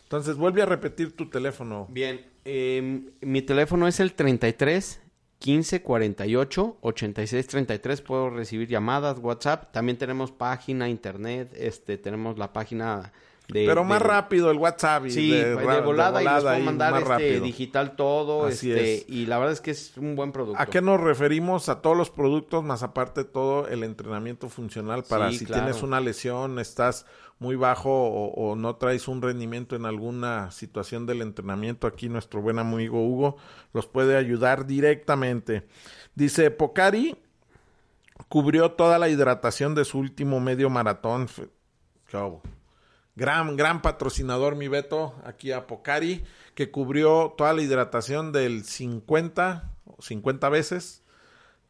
Entonces vuelve a repetir tu teléfono. Bien, eh, mi teléfono es el 33 15 48 86 33. Puedo recibir llamadas, WhatsApp. También tenemos página, internet. Este, tenemos la página de. Pero más de- rápido el WhatsApp. y Sí, de, de, ra- de volada, y les puedo mandar este, rápido. digital todo. Así este, es. Y la verdad es que es un buen producto. ¿A qué nos referimos? A todos los productos, más aparte todo el entrenamiento funcional para Sí, si claro. tienes una lesión, estás muy bajo o, o no traes un rendimiento en alguna situación del entrenamiento, aquí nuestro buen amigo Hugo los puede ayudar directamente. Dice, Pocari cubrió toda la hidratación de su último medio maratón. ¿Qué? Gran, gran patrocinador, mi Beto, aquí a Pocari, que cubrió toda la hidratación del 50, o 50 veces,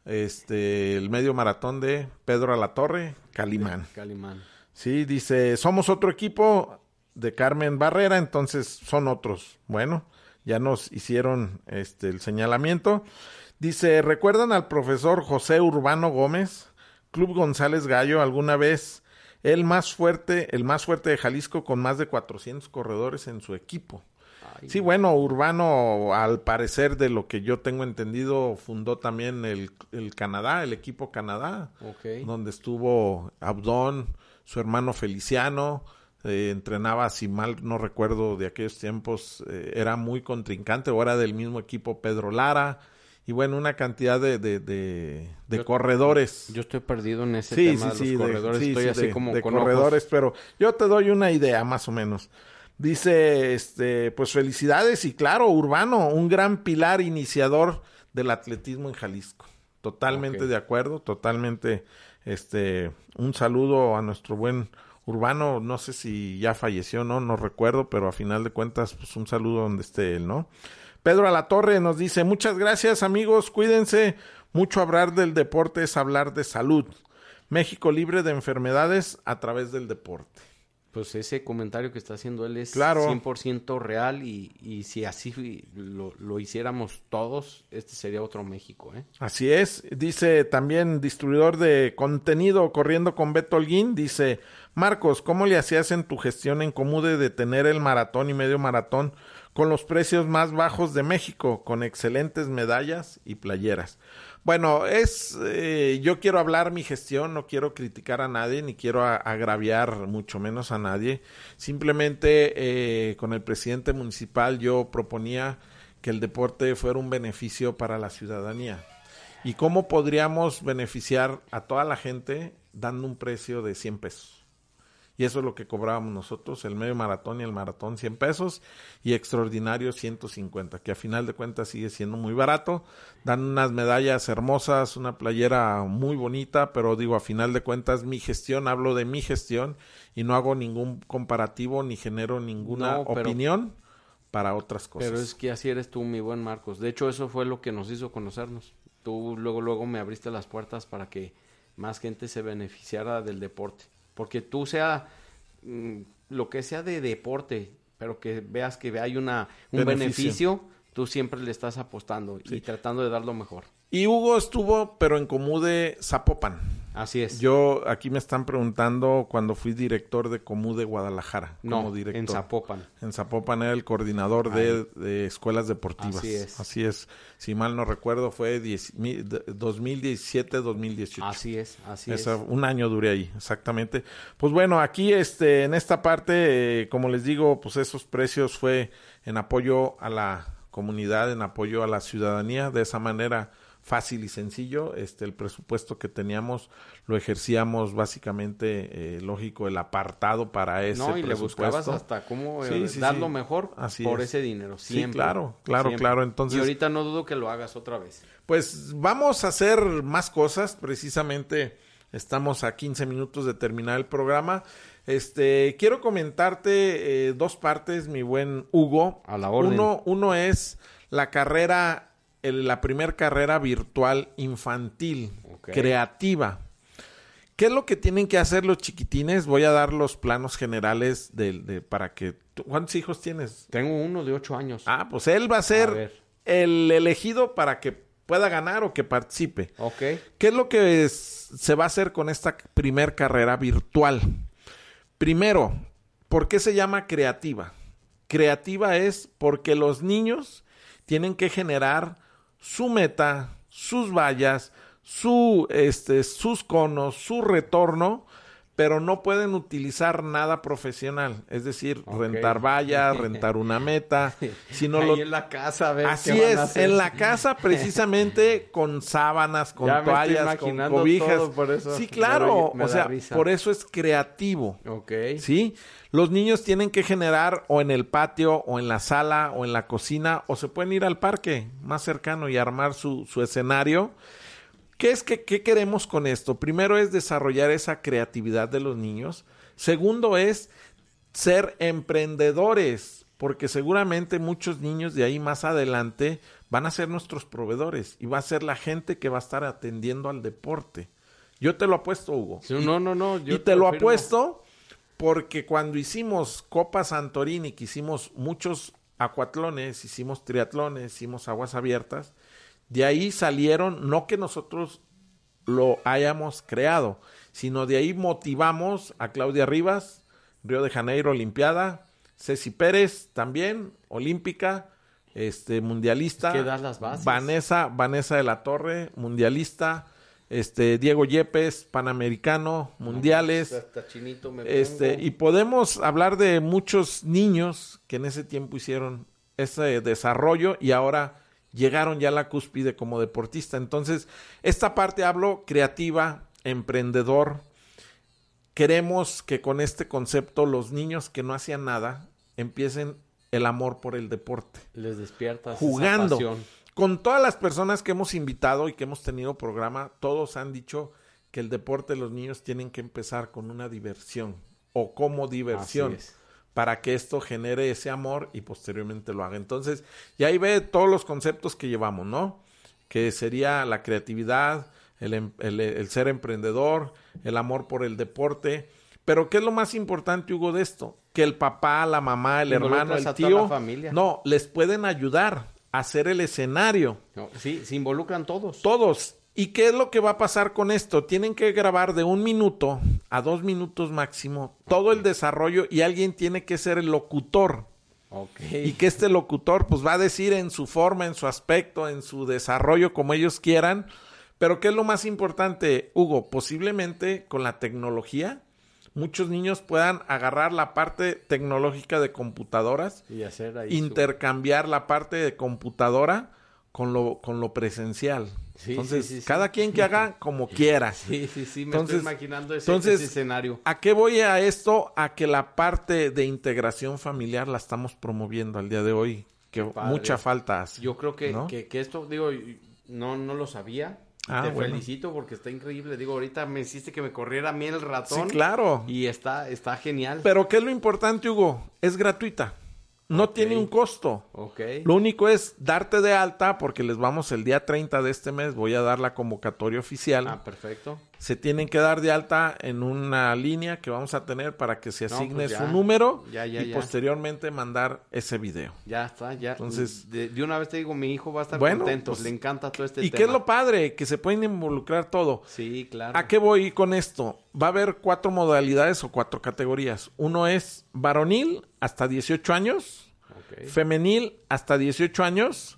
este, el medio maratón de Pedro Alatorre, Calimán. Calimán. Sí, dice, somos otro equipo de Carmen Barrera, entonces son otros. Bueno, ya nos hicieron este el señalamiento. Dice, ¿recuerdan al profesor José Urbano Gómez? Club González Gallo, alguna vez el más fuerte, el más fuerte de Jalisco con más de 400 corredores en su equipo. Ay, Sí, bueno, Urbano, al parecer de lo que yo tengo entendido, fundó también el, el Canadá, el equipo Canadá donde estuvo Abdón, su hermano Feliciano, eh, entrenaba, si mal no recuerdo de aquellos tiempos, eh, era muy contrincante, o era del mismo equipo Pedro Lara, y bueno, una cantidad de, de, de, de Yo- corredores. Yo estoy perdido en ese sí, tema sí, de los corredores. sí, estoy sí, así como de con ojos. corredores, pero yo te doy una idea más o menos. Dice, este, pues felicidades y claro, Urbano, un gran pilar iniciador del atletismo en Jalisco. Totalmente de acuerdo, totalmente, este, un saludo a nuestro buen Urbano, no sé si ya falleció, no, no recuerdo, pero a final de cuentas, pues un saludo donde esté él, ¿no? Pedro Alatorre nos dice, muchas gracias amigos, cuídense, mucho hablar del deporte es hablar de salud. México libre de enfermedades a través del deporte. Pues ese comentario que está haciendo él es Claro. 100% real y, y si así lo, lo hiciéramos todos, este sería otro México, ¿eh? Así es, dice también distribuidor de contenido corriendo con Beto Holguín, dice Marcos, ¿cómo le hacías en tu gestión en Comude de tener el maratón y medio maratón con los precios más bajos de México, con excelentes medallas y playeras? Bueno, es eh, yo quiero hablar mi gestión, no quiero criticar a nadie ni quiero agraviar mucho menos a nadie. Simplemente eh, con el presidente municipal yo proponía que el deporte fuera un beneficio para la ciudadanía. ¿Y cómo podríamos beneficiar a toda la gente dando un precio de 100 pesos? Y eso es lo que cobrábamos nosotros, el medio maratón y el maratón 100 pesos y extraordinario 150, que a final de cuentas sigue siendo muy barato. Dan unas medallas hermosas, una playera muy bonita, pero digo, a final de cuentas mi gestión, hablo de mi gestión y no hago ningún comparativo ni genero ninguna No, pero- opinión para otras cosas. Pero es que así eres tú, mi buen Marcos. De hecho, eso fue lo que nos hizo conocernos. Tú luego, luego me abriste las puertas para que más gente se beneficiara del deporte. Porque tú sea mm, lo que sea de deporte, pero que veas que hay una, un Beneficio. beneficio, tú siempre le estás apostando y tratando de dar lo mejor. Y Hugo estuvo, pero en Comude Zapopan. Así es. Yo, aquí me están preguntando cuando fui director de Comude Guadalajara. no, como director. en Zapopan. En Zapopan era el coordinador de, de escuelas deportivas. Así es. Así es. Si mal no recuerdo, fue 10 mi- de- 2017-2018. Así es, así Esa- es. Un año duré ahí, exactamente. Pues bueno, aquí este, en esta parte, eh, como les digo, pues esos precios fue en apoyo a la comunidad, en apoyo a la ciudadanía, de esa manera fácil y sencillo. Este, el presupuesto que teníamos lo ejercíamos básicamente, eh, lógico, el apartado para ese No, y le presupuesto. buscabas hasta cómo eh, Sí, sí, dar sí. lo mejor Así por es. ese dinero. Sí, Siempre. claro, claro, siempre. claro. Entonces- y ahorita no dudo que lo hagas otra vez. Pues vamos a hacer más cosas. Precisamente estamos a 15 minutos de terminar el programa. Este, quiero comentarte eh, dos partes, mi buen Hugo. A la orden. Uno, uno es la carrera, el- la primer carrera virtual infantil, creativa. ¿Qué es lo que tienen que hacer los chiquitines? Voy a dar los planos generales de, de- para que... ¿tú- ¿Cuántos hijos tienes? Tengo uno de ocho años. Ah, pues él va a ser el elegido para que pueda ganar o que participe. Ok. ¿Qué es lo que es- se va a hacer con esta primer carrera virtual? Primero, ¿por qué se llama creativa? Creativa es porque los niños tienen que generar su meta, sus vallas, su, este, sus conos, su retorno, pero no pueden utilizar nada profesional, es decir, rentar vallas, rentar una meta, sino Ahí lo, en la casa, a ver Así qué van a es, hacer. en la casa precisamente con sábanas, con Ya toallas, con cobijas. todo, por eso sí, me claro, me o sea, risa. por eso es creativo. Ok. ¿Sí? Los niños tienen que generar o en el patio, o en la sala, o en la cocina, o se pueden ir al parque más cercano y armar su, su escenario. ¿Qué es que qué queremos con esto? Primero es desarrollar esa creatividad de los niños. Segundo es ser emprendedores, porque seguramente muchos niños de ahí más adelante van a ser nuestros proveedores y va a ser la gente que va a estar atendiendo al deporte. Yo te lo apuesto, Hugo. Sí, no, no, no. yo y te lo apuesto porque cuando hicimos Copa Santorini, que hicimos muchos acuatlones, hicimos triatlones, hicimos aguas abiertas, de ahí salieron, no que nosotros lo hayamos creado, sino de ahí motivamos a Claudia Rivas, Río de Janeiro, Olimpiada, Ceci Pérez también, olímpica, este mundialista, que das las bases. Vanessa, Vanessa de la Torre, mundialista, este Diego Yepes, panamericano, mundiales, Hasta chinito me este, pongo. y podemos hablar de muchos niños que en ese tiempo hicieron ese desarrollo y ahora llegaron ya a la cúspide como deportista. Entonces, esta parte hablo creativa, emprendedor. Queremos que con este concepto los niños que no hacían nada empiecen el amor por el deporte Les despiertas jugando. esa. Con todas las personas que hemos invitado y que hemos tenido programa, todos han dicho que el deporte de los niños tienen que empezar con una diversión o como diversión Así es. Para que esto genere ese amor y posteriormente lo haga. Entonces, y ahí ve todos los conceptos que llevamos, ¿no? Que sería la creatividad, el, em- el- el ser emprendedor, el amor por el deporte, Pero ¿qué es lo más importante, Hugo, de esto? Que el papá, la mamá, el hermano, el tío, la familia. no, les pueden ayudar a hacer el escenario. No, sí, se involucran todos. Todos. ¿Y qué es lo que va a pasar con esto? Tienen que grabar de un minuto a dos minutos máximo todo el desarrollo y alguien tiene que ser el locutor. Ok. Y que este locutor pues va a decir en su forma, en su aspecto, en su desarrollo como ellos quieran. Pero ¿qué es lo más importante, Hugo? Posiblemente con la tecnología muchos niños puedan agarrar la parte tecnológica de computadoras, Y hacer ahí su- intercambiar la parte de computadora con lo, con lo presencial. Sí, entonces, sí, sí, sí. cada quien que haga como quiera. Sí, sí, sí, me Entonces- estoy imaginando ese, entonces- ese escenario. ¿A qué voy a esto? A que la parte de integración familiar la estamos promoviendo al día de hoy, que padre. mucha falta hace. Yo creo que, ¿no? que, que esto, digo, no, no lo sabía. Ah, Te bueno. felicito porque está increíble. Digo, ahorita me hiciste que me corriera a mí el Sí, ratón. claro. Y está, está genial. Pero ¿qué es lo importante, Hugo? Es gratuita. No tiene un costo. ok. Lo único es darte de alta porque les vamos el día 30 de este mes, voy a dar la convocatoria oficial. Ah, perfecto. Se tienen que dar de alta en una línea que vamos a tener para que se No, asigne pues ya. su número Ya, ya, y posteriormente mandar ese video. Ya está, ya. Entonces- de, de una vez te digo, mi hijo va a estar Bueno, contento. pues, Le encanta todo este ¿Y tema. qué es lo padre? Que se pueden involucrar todo. Sí, claro. ¿A qué voy con esto? Va a haber cuatro modalidades o cuatro categorías. Uno es varonil hasta 18 años, femenil hasta 18 años,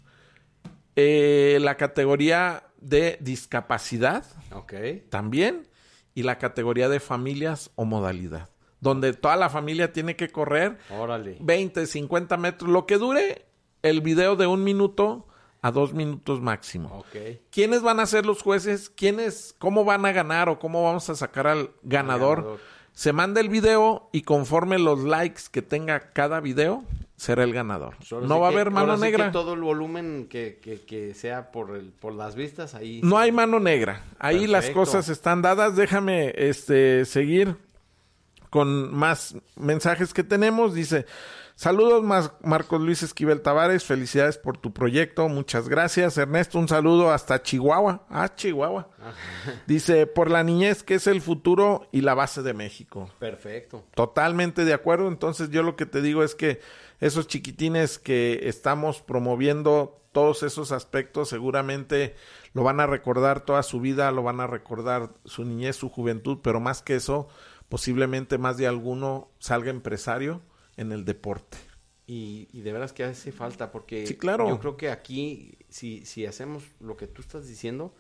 eh, la categoría de discapacidad Ok. también y la categoría de familias o modalidad, donde toda la familia tiene que correr Órale. 20, 50 metros, lo que dure el video de un minuto a dos minutos máximo. ¿Quiénes van a ser los jueces? ¿Quiénes, cómo van a ganar o cómo vamos a sacar al ganador? ganador. Se manda el video y conforme los likes que tenga cada video, será el ganador. Ahora No va a haber mano que negra. todo el volumen que, que, que sea por, el, por las vistas, ahí. No hay mano negra. Ahí las cosas están dadas. Déjame este seguir con más mensajes que tenemos. Dice, saludos Mas- Marcos Luis Esquivel Tavares, felicidades por tu proyecto, muchas gracias. Ernesto, un saludo hasta Chihuahua. Ah, Chihuahua. Dice, por la niñez que es el futuro y la base de México. Perfecto. Totalmente de acuerdo. Entonces yo lo que te digo es que esos chiquitines que estamos promoviendo todos esos aspectos seguramente lo van a recordar toda su vida, lo van a recordar su niñez, su juventud, pero más que eso, posiblemente más de alguno salga empresario en el deporte. Y, y de veras que hace falta, porque Sí, claro. yo creo que aquí, si, si hacemos lo que tú estás diciendo,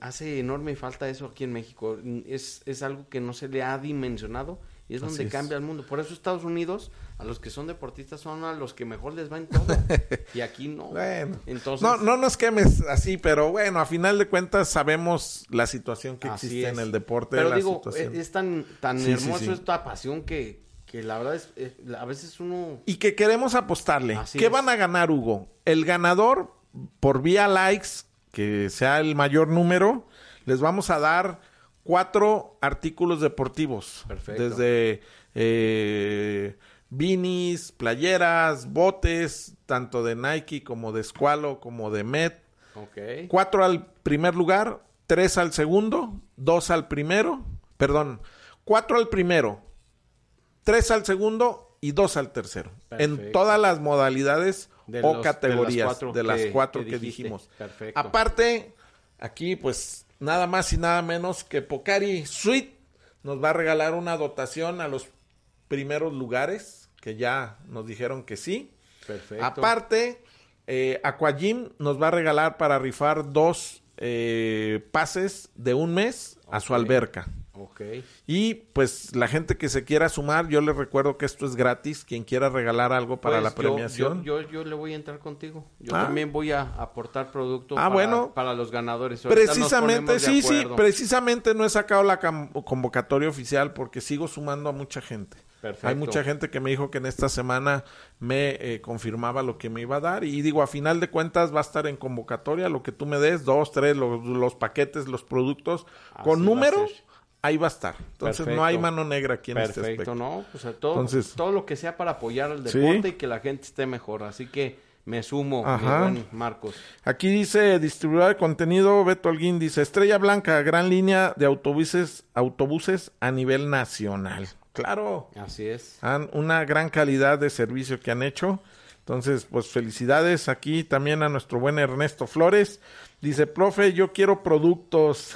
hace enorme falta eso aquí en México. Es, es algo que no se le ha dimensionado y es Así donde es. cambia el mundo. Por eso Estados Unidos, a los que son deportistas, son a los que mejor les va en todo. y aquí no. Bueno, Entonces, no, no nos quemes así, pero bueno, a final de cuentas sabemos la situación que Así existe en el deporte. Pero la digo, situación. es, tan, tan Sí, sí, hermoso sí. esta pasión que, que la verdad es, es- a veces uno... y que queremos apostarle. Así ¿Qué es. van a ganar, Hugo? El ganador, por vía likes, que sea el mayor número, les vamos a dar cuatro artículos deportivos. Perfecto. Desde eh, beanies, playeras, botes, tanto de Nike como de Squalo, como de Met. Ok. Cuatro al primer lugar, tres al segundo, dos al primero, perdón, cuatro al primero, tres al segundo y dos al tercero. En todas las modalidades De o los- de categorías las cuatro de las cuatro que dijimos. Perfecto. Aparte, aquí pues nada más y nada menos que Pocari Suite nos va a regalar una dotación a los primeros lugares, que ya nos dijeron que sí. Perfecto. Aparte, eh, Aquagym nos va a regalar para rifar dos eh, pases de un mes a su alberca. Ok. Y pues la gente que se quiera sumar, yo les recuerdo que esto es gratis. Quien quiera regalar algo para Pues la premiación. Yo, yo, yo le voy a entrar contigo. Yo Ah. también voy a aportar producto Ah, para, bueno. para los ganadores. Ahorita Precisamente, sí, sí, precisamente no he sacado la convocatoria oficial porque sigo sumando a mucha gente. Perfecto. Hay mucha gente que me dijo que en esta semana me eh, confirmaba lo que me iba a dar y digo, a final de cuentas va a estar en convocatoria lo que tú me des, dos, tres, los, los paquetes, los productos, Así con va a número, ser. ahí va a estar. Entonces no hay mano negra aquí en este Perfecto, aspecto. ¿no? A todo, Entonces- todo lo que sea para apoyar al Sí. deporte y que la gente esté mejor. Así que me sumo, mi Ajá. buen Marcos. Aquí dice distribuidor de contenido, Beto Alguín dice Estrella Blanca, gran línea de autobuses, autobuses a nivel nacional. Claro, Así es. han una gran calidad de servicio que han hecho. Entonces, pues felicidades aquí también a nuestro buen Ernesto Flores. Dice, profe, yo quiero productos.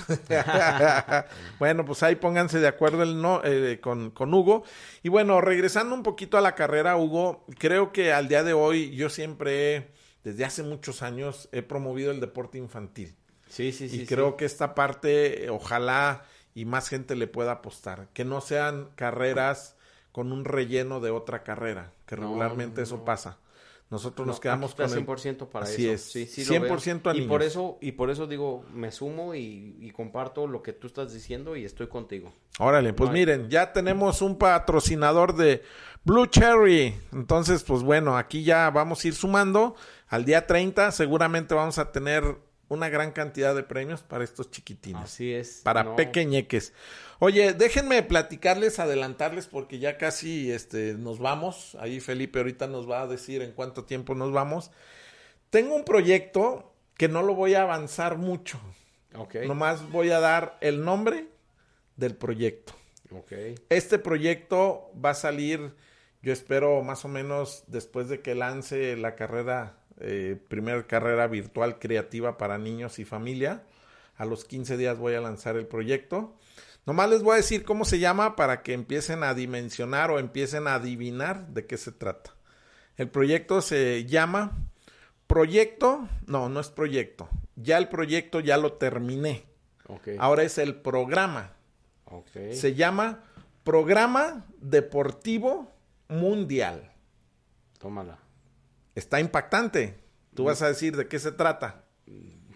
bueno, pues ahí pónganse de acuerdo el no, eh, con, con Hugo. Y bueno, regresando un poquito a la carrera, Hugo, creo que al día de hoy yo siempre, desde hace muchos años, he promovido el deporte infantil. Sí, sí, sí. y sí. creo que esta parte, ojalá y más gente le pueda apostar. Que no sean carreras con un relleno de otra carrera, que regularmente no, eso pasa. Nosotros nos No, quedamos con el... 100% para Así eso. es. Sí, sí lo veo. 100% a y por eso y por eso digo, me sumo y, y comparto lo que tú estás diciendo y estoy contigo. Órale, pues No hay- miren, ya tenemos un patrocinador de Blue Cherry. Entonces, pues bueno, aquí ya vamos a ir sumando. Al día 30 seguramente vamos a tener una gran cantidad de premios para estos chiquitines. Así es. para No, pequeñeques. Oye, déjenme platicarles, adelantarles, porque ya casi este, nos vamos. Ahí Felipe ahorita nos va a decir en cuánto tiempo nos vamos. Tengo un proyecto que no lo voy a avanzar mucho. Ok. Nomás voy a dar el nombre del proyecto. Ok. Este proyecto va a salir, yo espero más o menos después de que lance la carrera, eh, primera carrera virtual creativa para niños y familia. A los 15 días voy a lanzar el proyecto. Nomás les voy a decir cómo se llama para que empiecen a dimensionar o empiecen a adivinar de qué se trata. El proyecto se llama Proyecto, no, no es proyecto. Ya el proyecto ya lo terminé. Ok. Ahora es el programa. Ok. Se llama Programa Deportivo Mundial. Tómala. Está impactante. Tú vas a decir de qué se trata.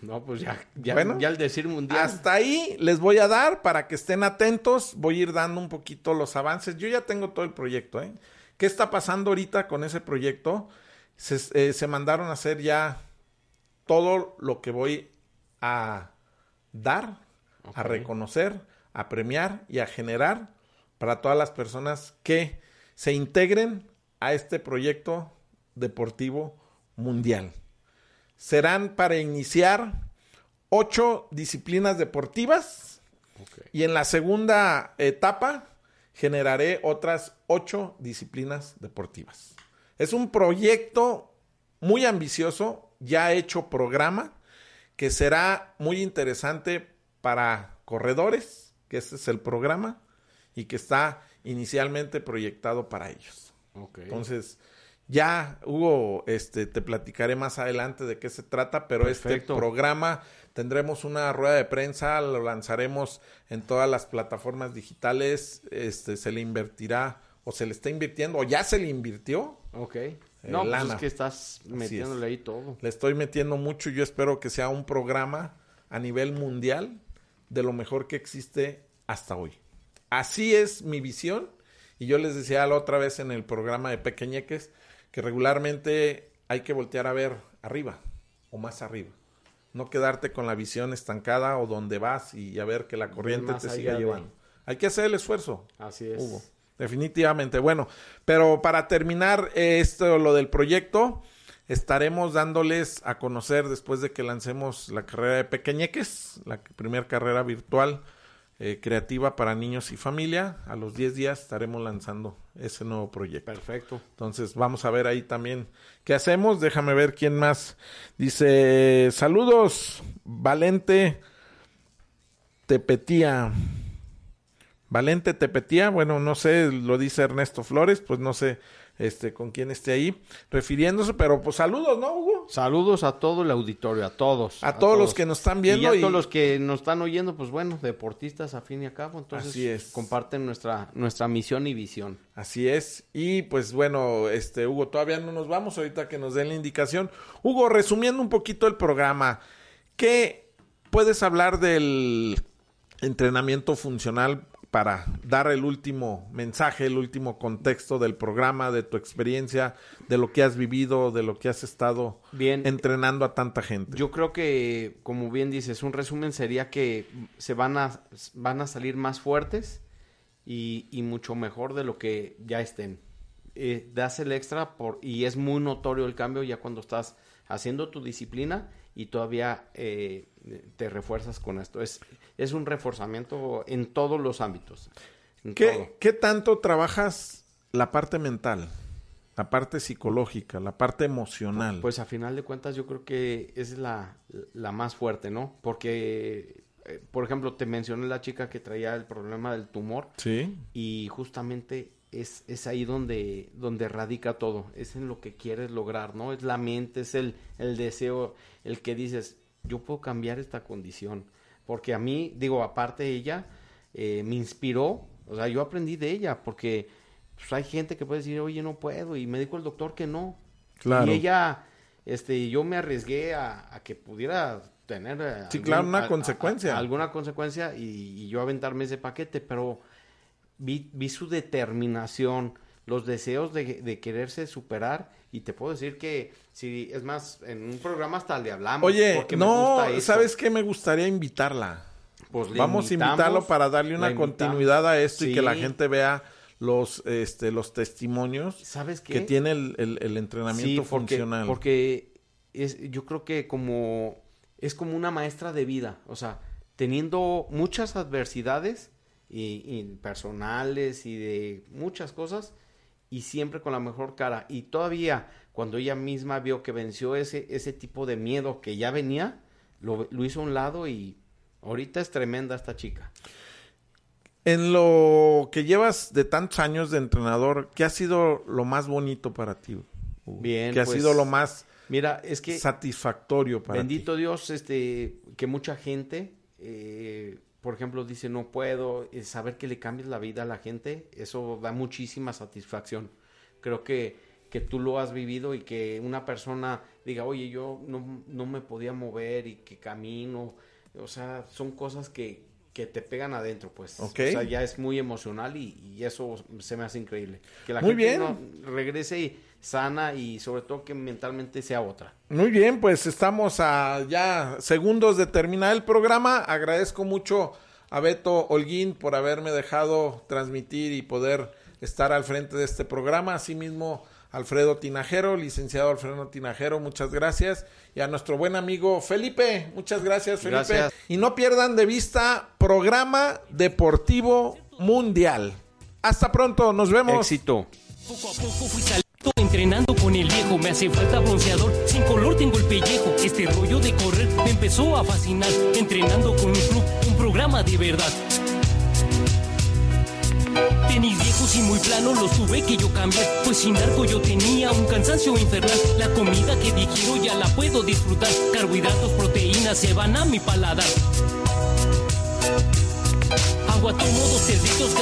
No, pues ya, ya, Bueno, ya al decir mundial. Hasta ahí les voy a dar para que estén atentos. Voy a ir dando un poquito los avances. Yo ya tengo todo el proyecto. ¿eh? ¿Qué está pasando ahorita con ese proyecto? Se, eh, se mandaron a hacer ya todo lo que voy a dar, a reconocer, a premiar y a generar para todas las personas que se integren a este proyecto deportivo mundial. Serán para iniciar ocho disciplinas deportivas y en la segunda etapa generaré otras ocho disciplinas deportivas. Es un proyecto muy ambicioso, ya hecho programa, que será muy interesante para corredores, que este es el programa, y que está inicialmente proyectado para ellos. Entonces, ya, Hugo, este, te platicaré más adelante de qué se trata, pero Perfecto. este programa tendremos una rueda de prensa, lo lanzaremos en todas las plataformas digitales, este, se le invertirá o se le está invirtiendo o ya se le invirtió. Ok. No, pues Eh, es que estás metiéndole ahí todo. Le estoy metiendo mucho y yo espero que sea un programa a nivel mundial de lo mejor que existe hasta hoy. Así es mi visión y yo les decía la otra vez en el programa de Pequeñeques que regularmente hay que voltear a ver arriba o más arriba. No quedarte con la visión estancada o donde vas y a ver que la corriente te siga de- llevando. Hay que hacer el esfuerzo. Así es. Hugo. Definitivamente. Bueno, pero para terminar eh, esto, lo del proyecto, estaremos dándoles a conocer después de que lancemos la carrera de Pequeñeques, la primera carrera virtual eh, creativa para niños y familia. A los 10 días estaremos lanzando ese nuevo proyecto. Perfecto. Entonces vamos a ver ahí también qué hacemos. Déjame ver quién más. Dice, saludos, Valente Tepetía. Valente Tepetía, bueno, no sé, lo dice Ernesto Flores, pues no sé este con quién esté ahí refiriéndose, pero pues saludos, ¿no, Hugo? Saludos a todo el auditorio, a todos. A, todos, los que nos están y viendo a y, todos los que nos están oyendo, pues bueno, deportistas a fin y a cabo, entonces Así es. comparten nuestra nuestra misión y visión. Así es. Y pues bueno, este Hugo, todavía no nos vamos ahorita que nos den la indicación. Hugo, resumiendo un poquito el programa, ¿qué puedes hablar del entrenamiento funcional para dar el último mensaje, el último contexto del programa, de tu experiencia, de lo que has vivido, de lo que has estado Bien. entrenando a tanta gente? Yo creo que, como bien dices, un resumen sería que se van a, van a salir más fuertes y, y mucho mejor de lo que ya estén. eh, das el extra por, y es muy notorio el cambio ya cuando estás haciendo tu disciplina y todavía eh, te refuerzas con esto. Es, es un reforzamiento en todos los ámbitos. todo. ¿Qué, ¿Qué tanto trabajas la parte mental? La parte psicológica, la parte emocional. Pues a final de cuentas yo creo que es la, la más fuerte, ¿no? Porque, eh, por ejemplo, te mencioné la chica que traía el problema del tumor sí. y justamente es, es ahí donde, donde radica todo, es en lo que quieres lograr, ¿no? Es la mente, es el, el deseo, el que dices, yo puedo cambiar esta condición. Porque a mí, digo, aparte ella, eh, me inspiró, o sea, yo aprendí de ella, porque pues, hay gente que puede decir, oye, no puedo, y me dijo el doctor que no. Claro. Y ella, este, yo me arriesgué a, a que pudiera tener... eh, Sí, claro, una consecuencia. alguna consecuencia y, y yo aventarme ese paquete, pero vi, vi su determinación, los deseos de, de quererse superar y te puedo decir que, si es más, en un programa hasta le hablamos. Oye, porque me no, gusta. ¿sabes qué? Me gustaría invitarla. Pues Vamos a invitarlo para darle una continuidad a esto y que la gente vea los, este, los testimonios ¿Sabes qué? que tiene el, el- el entrenamiento Sí, porque, funcional. porque es, yo creo que como es como una maestra de vida, o sea, teniendo muchas adversidades y, y personales y de muchas cosas y siempre con la mejor cara y todavía cuando ella misma vio que venció ese ese tipo de miedo que ya venía, lo, lo hizo a un lado y ahorita es tremenda esta chica. En lo que llevas de tantos años de entrenador, ¿qué ha sido lo más bonito para ti? Hugo? Bien, ¿Qué ha pues, sido lo más Mira, es que satisfactorio para Bendito Dios, este, que mucha gente, eh, por ejemplo, dice no puedo, eh, saber que le cambies la vida a la gente, eso da muchísima satisfacción. Creo que, que tú lo has vivido y que una persona diga, oye, yo no, no me podía mover y que camino, o sea, son cosas que, que te pegan adentro, pues. Ok. O sea, ya es muy emocional y, y eso se me hace increíble. Que la Muy gente bien. no- regrese y sana y sobre todo que mentalmente sea otra. Muy bien, pues estamos a ya segundos de terminar el programa. Agradezco mucho a Beto Holguín por haberme dejado transmitir y poder estar al frente de este programa. Asimismo, Alfredo Tinajero, licenciado Alfredo Tinajero, muchas gracias. Y a nuestro buen amigo Felipe, muchas gracias, Felipe. Gracias. Y no pierdan de vista programa deportivo mundial. Hasta pronto, nos vemos. Éxito. Entrenando con el viejo. Me hace falta bronceador, sin color tengo el pellejo. Este rollo de correr me empezó a fascinar. Entrenando con un club, un programa de verdad. Tenis viejos y muy planos los tuve que yo cambiar. Pues sin arco yo tenía un cansancio infernal. La comida que digiero ya la puedo disfrutar. Carbohidratos, proteínas se van a mi paladar. Agua tomo dos cerditos que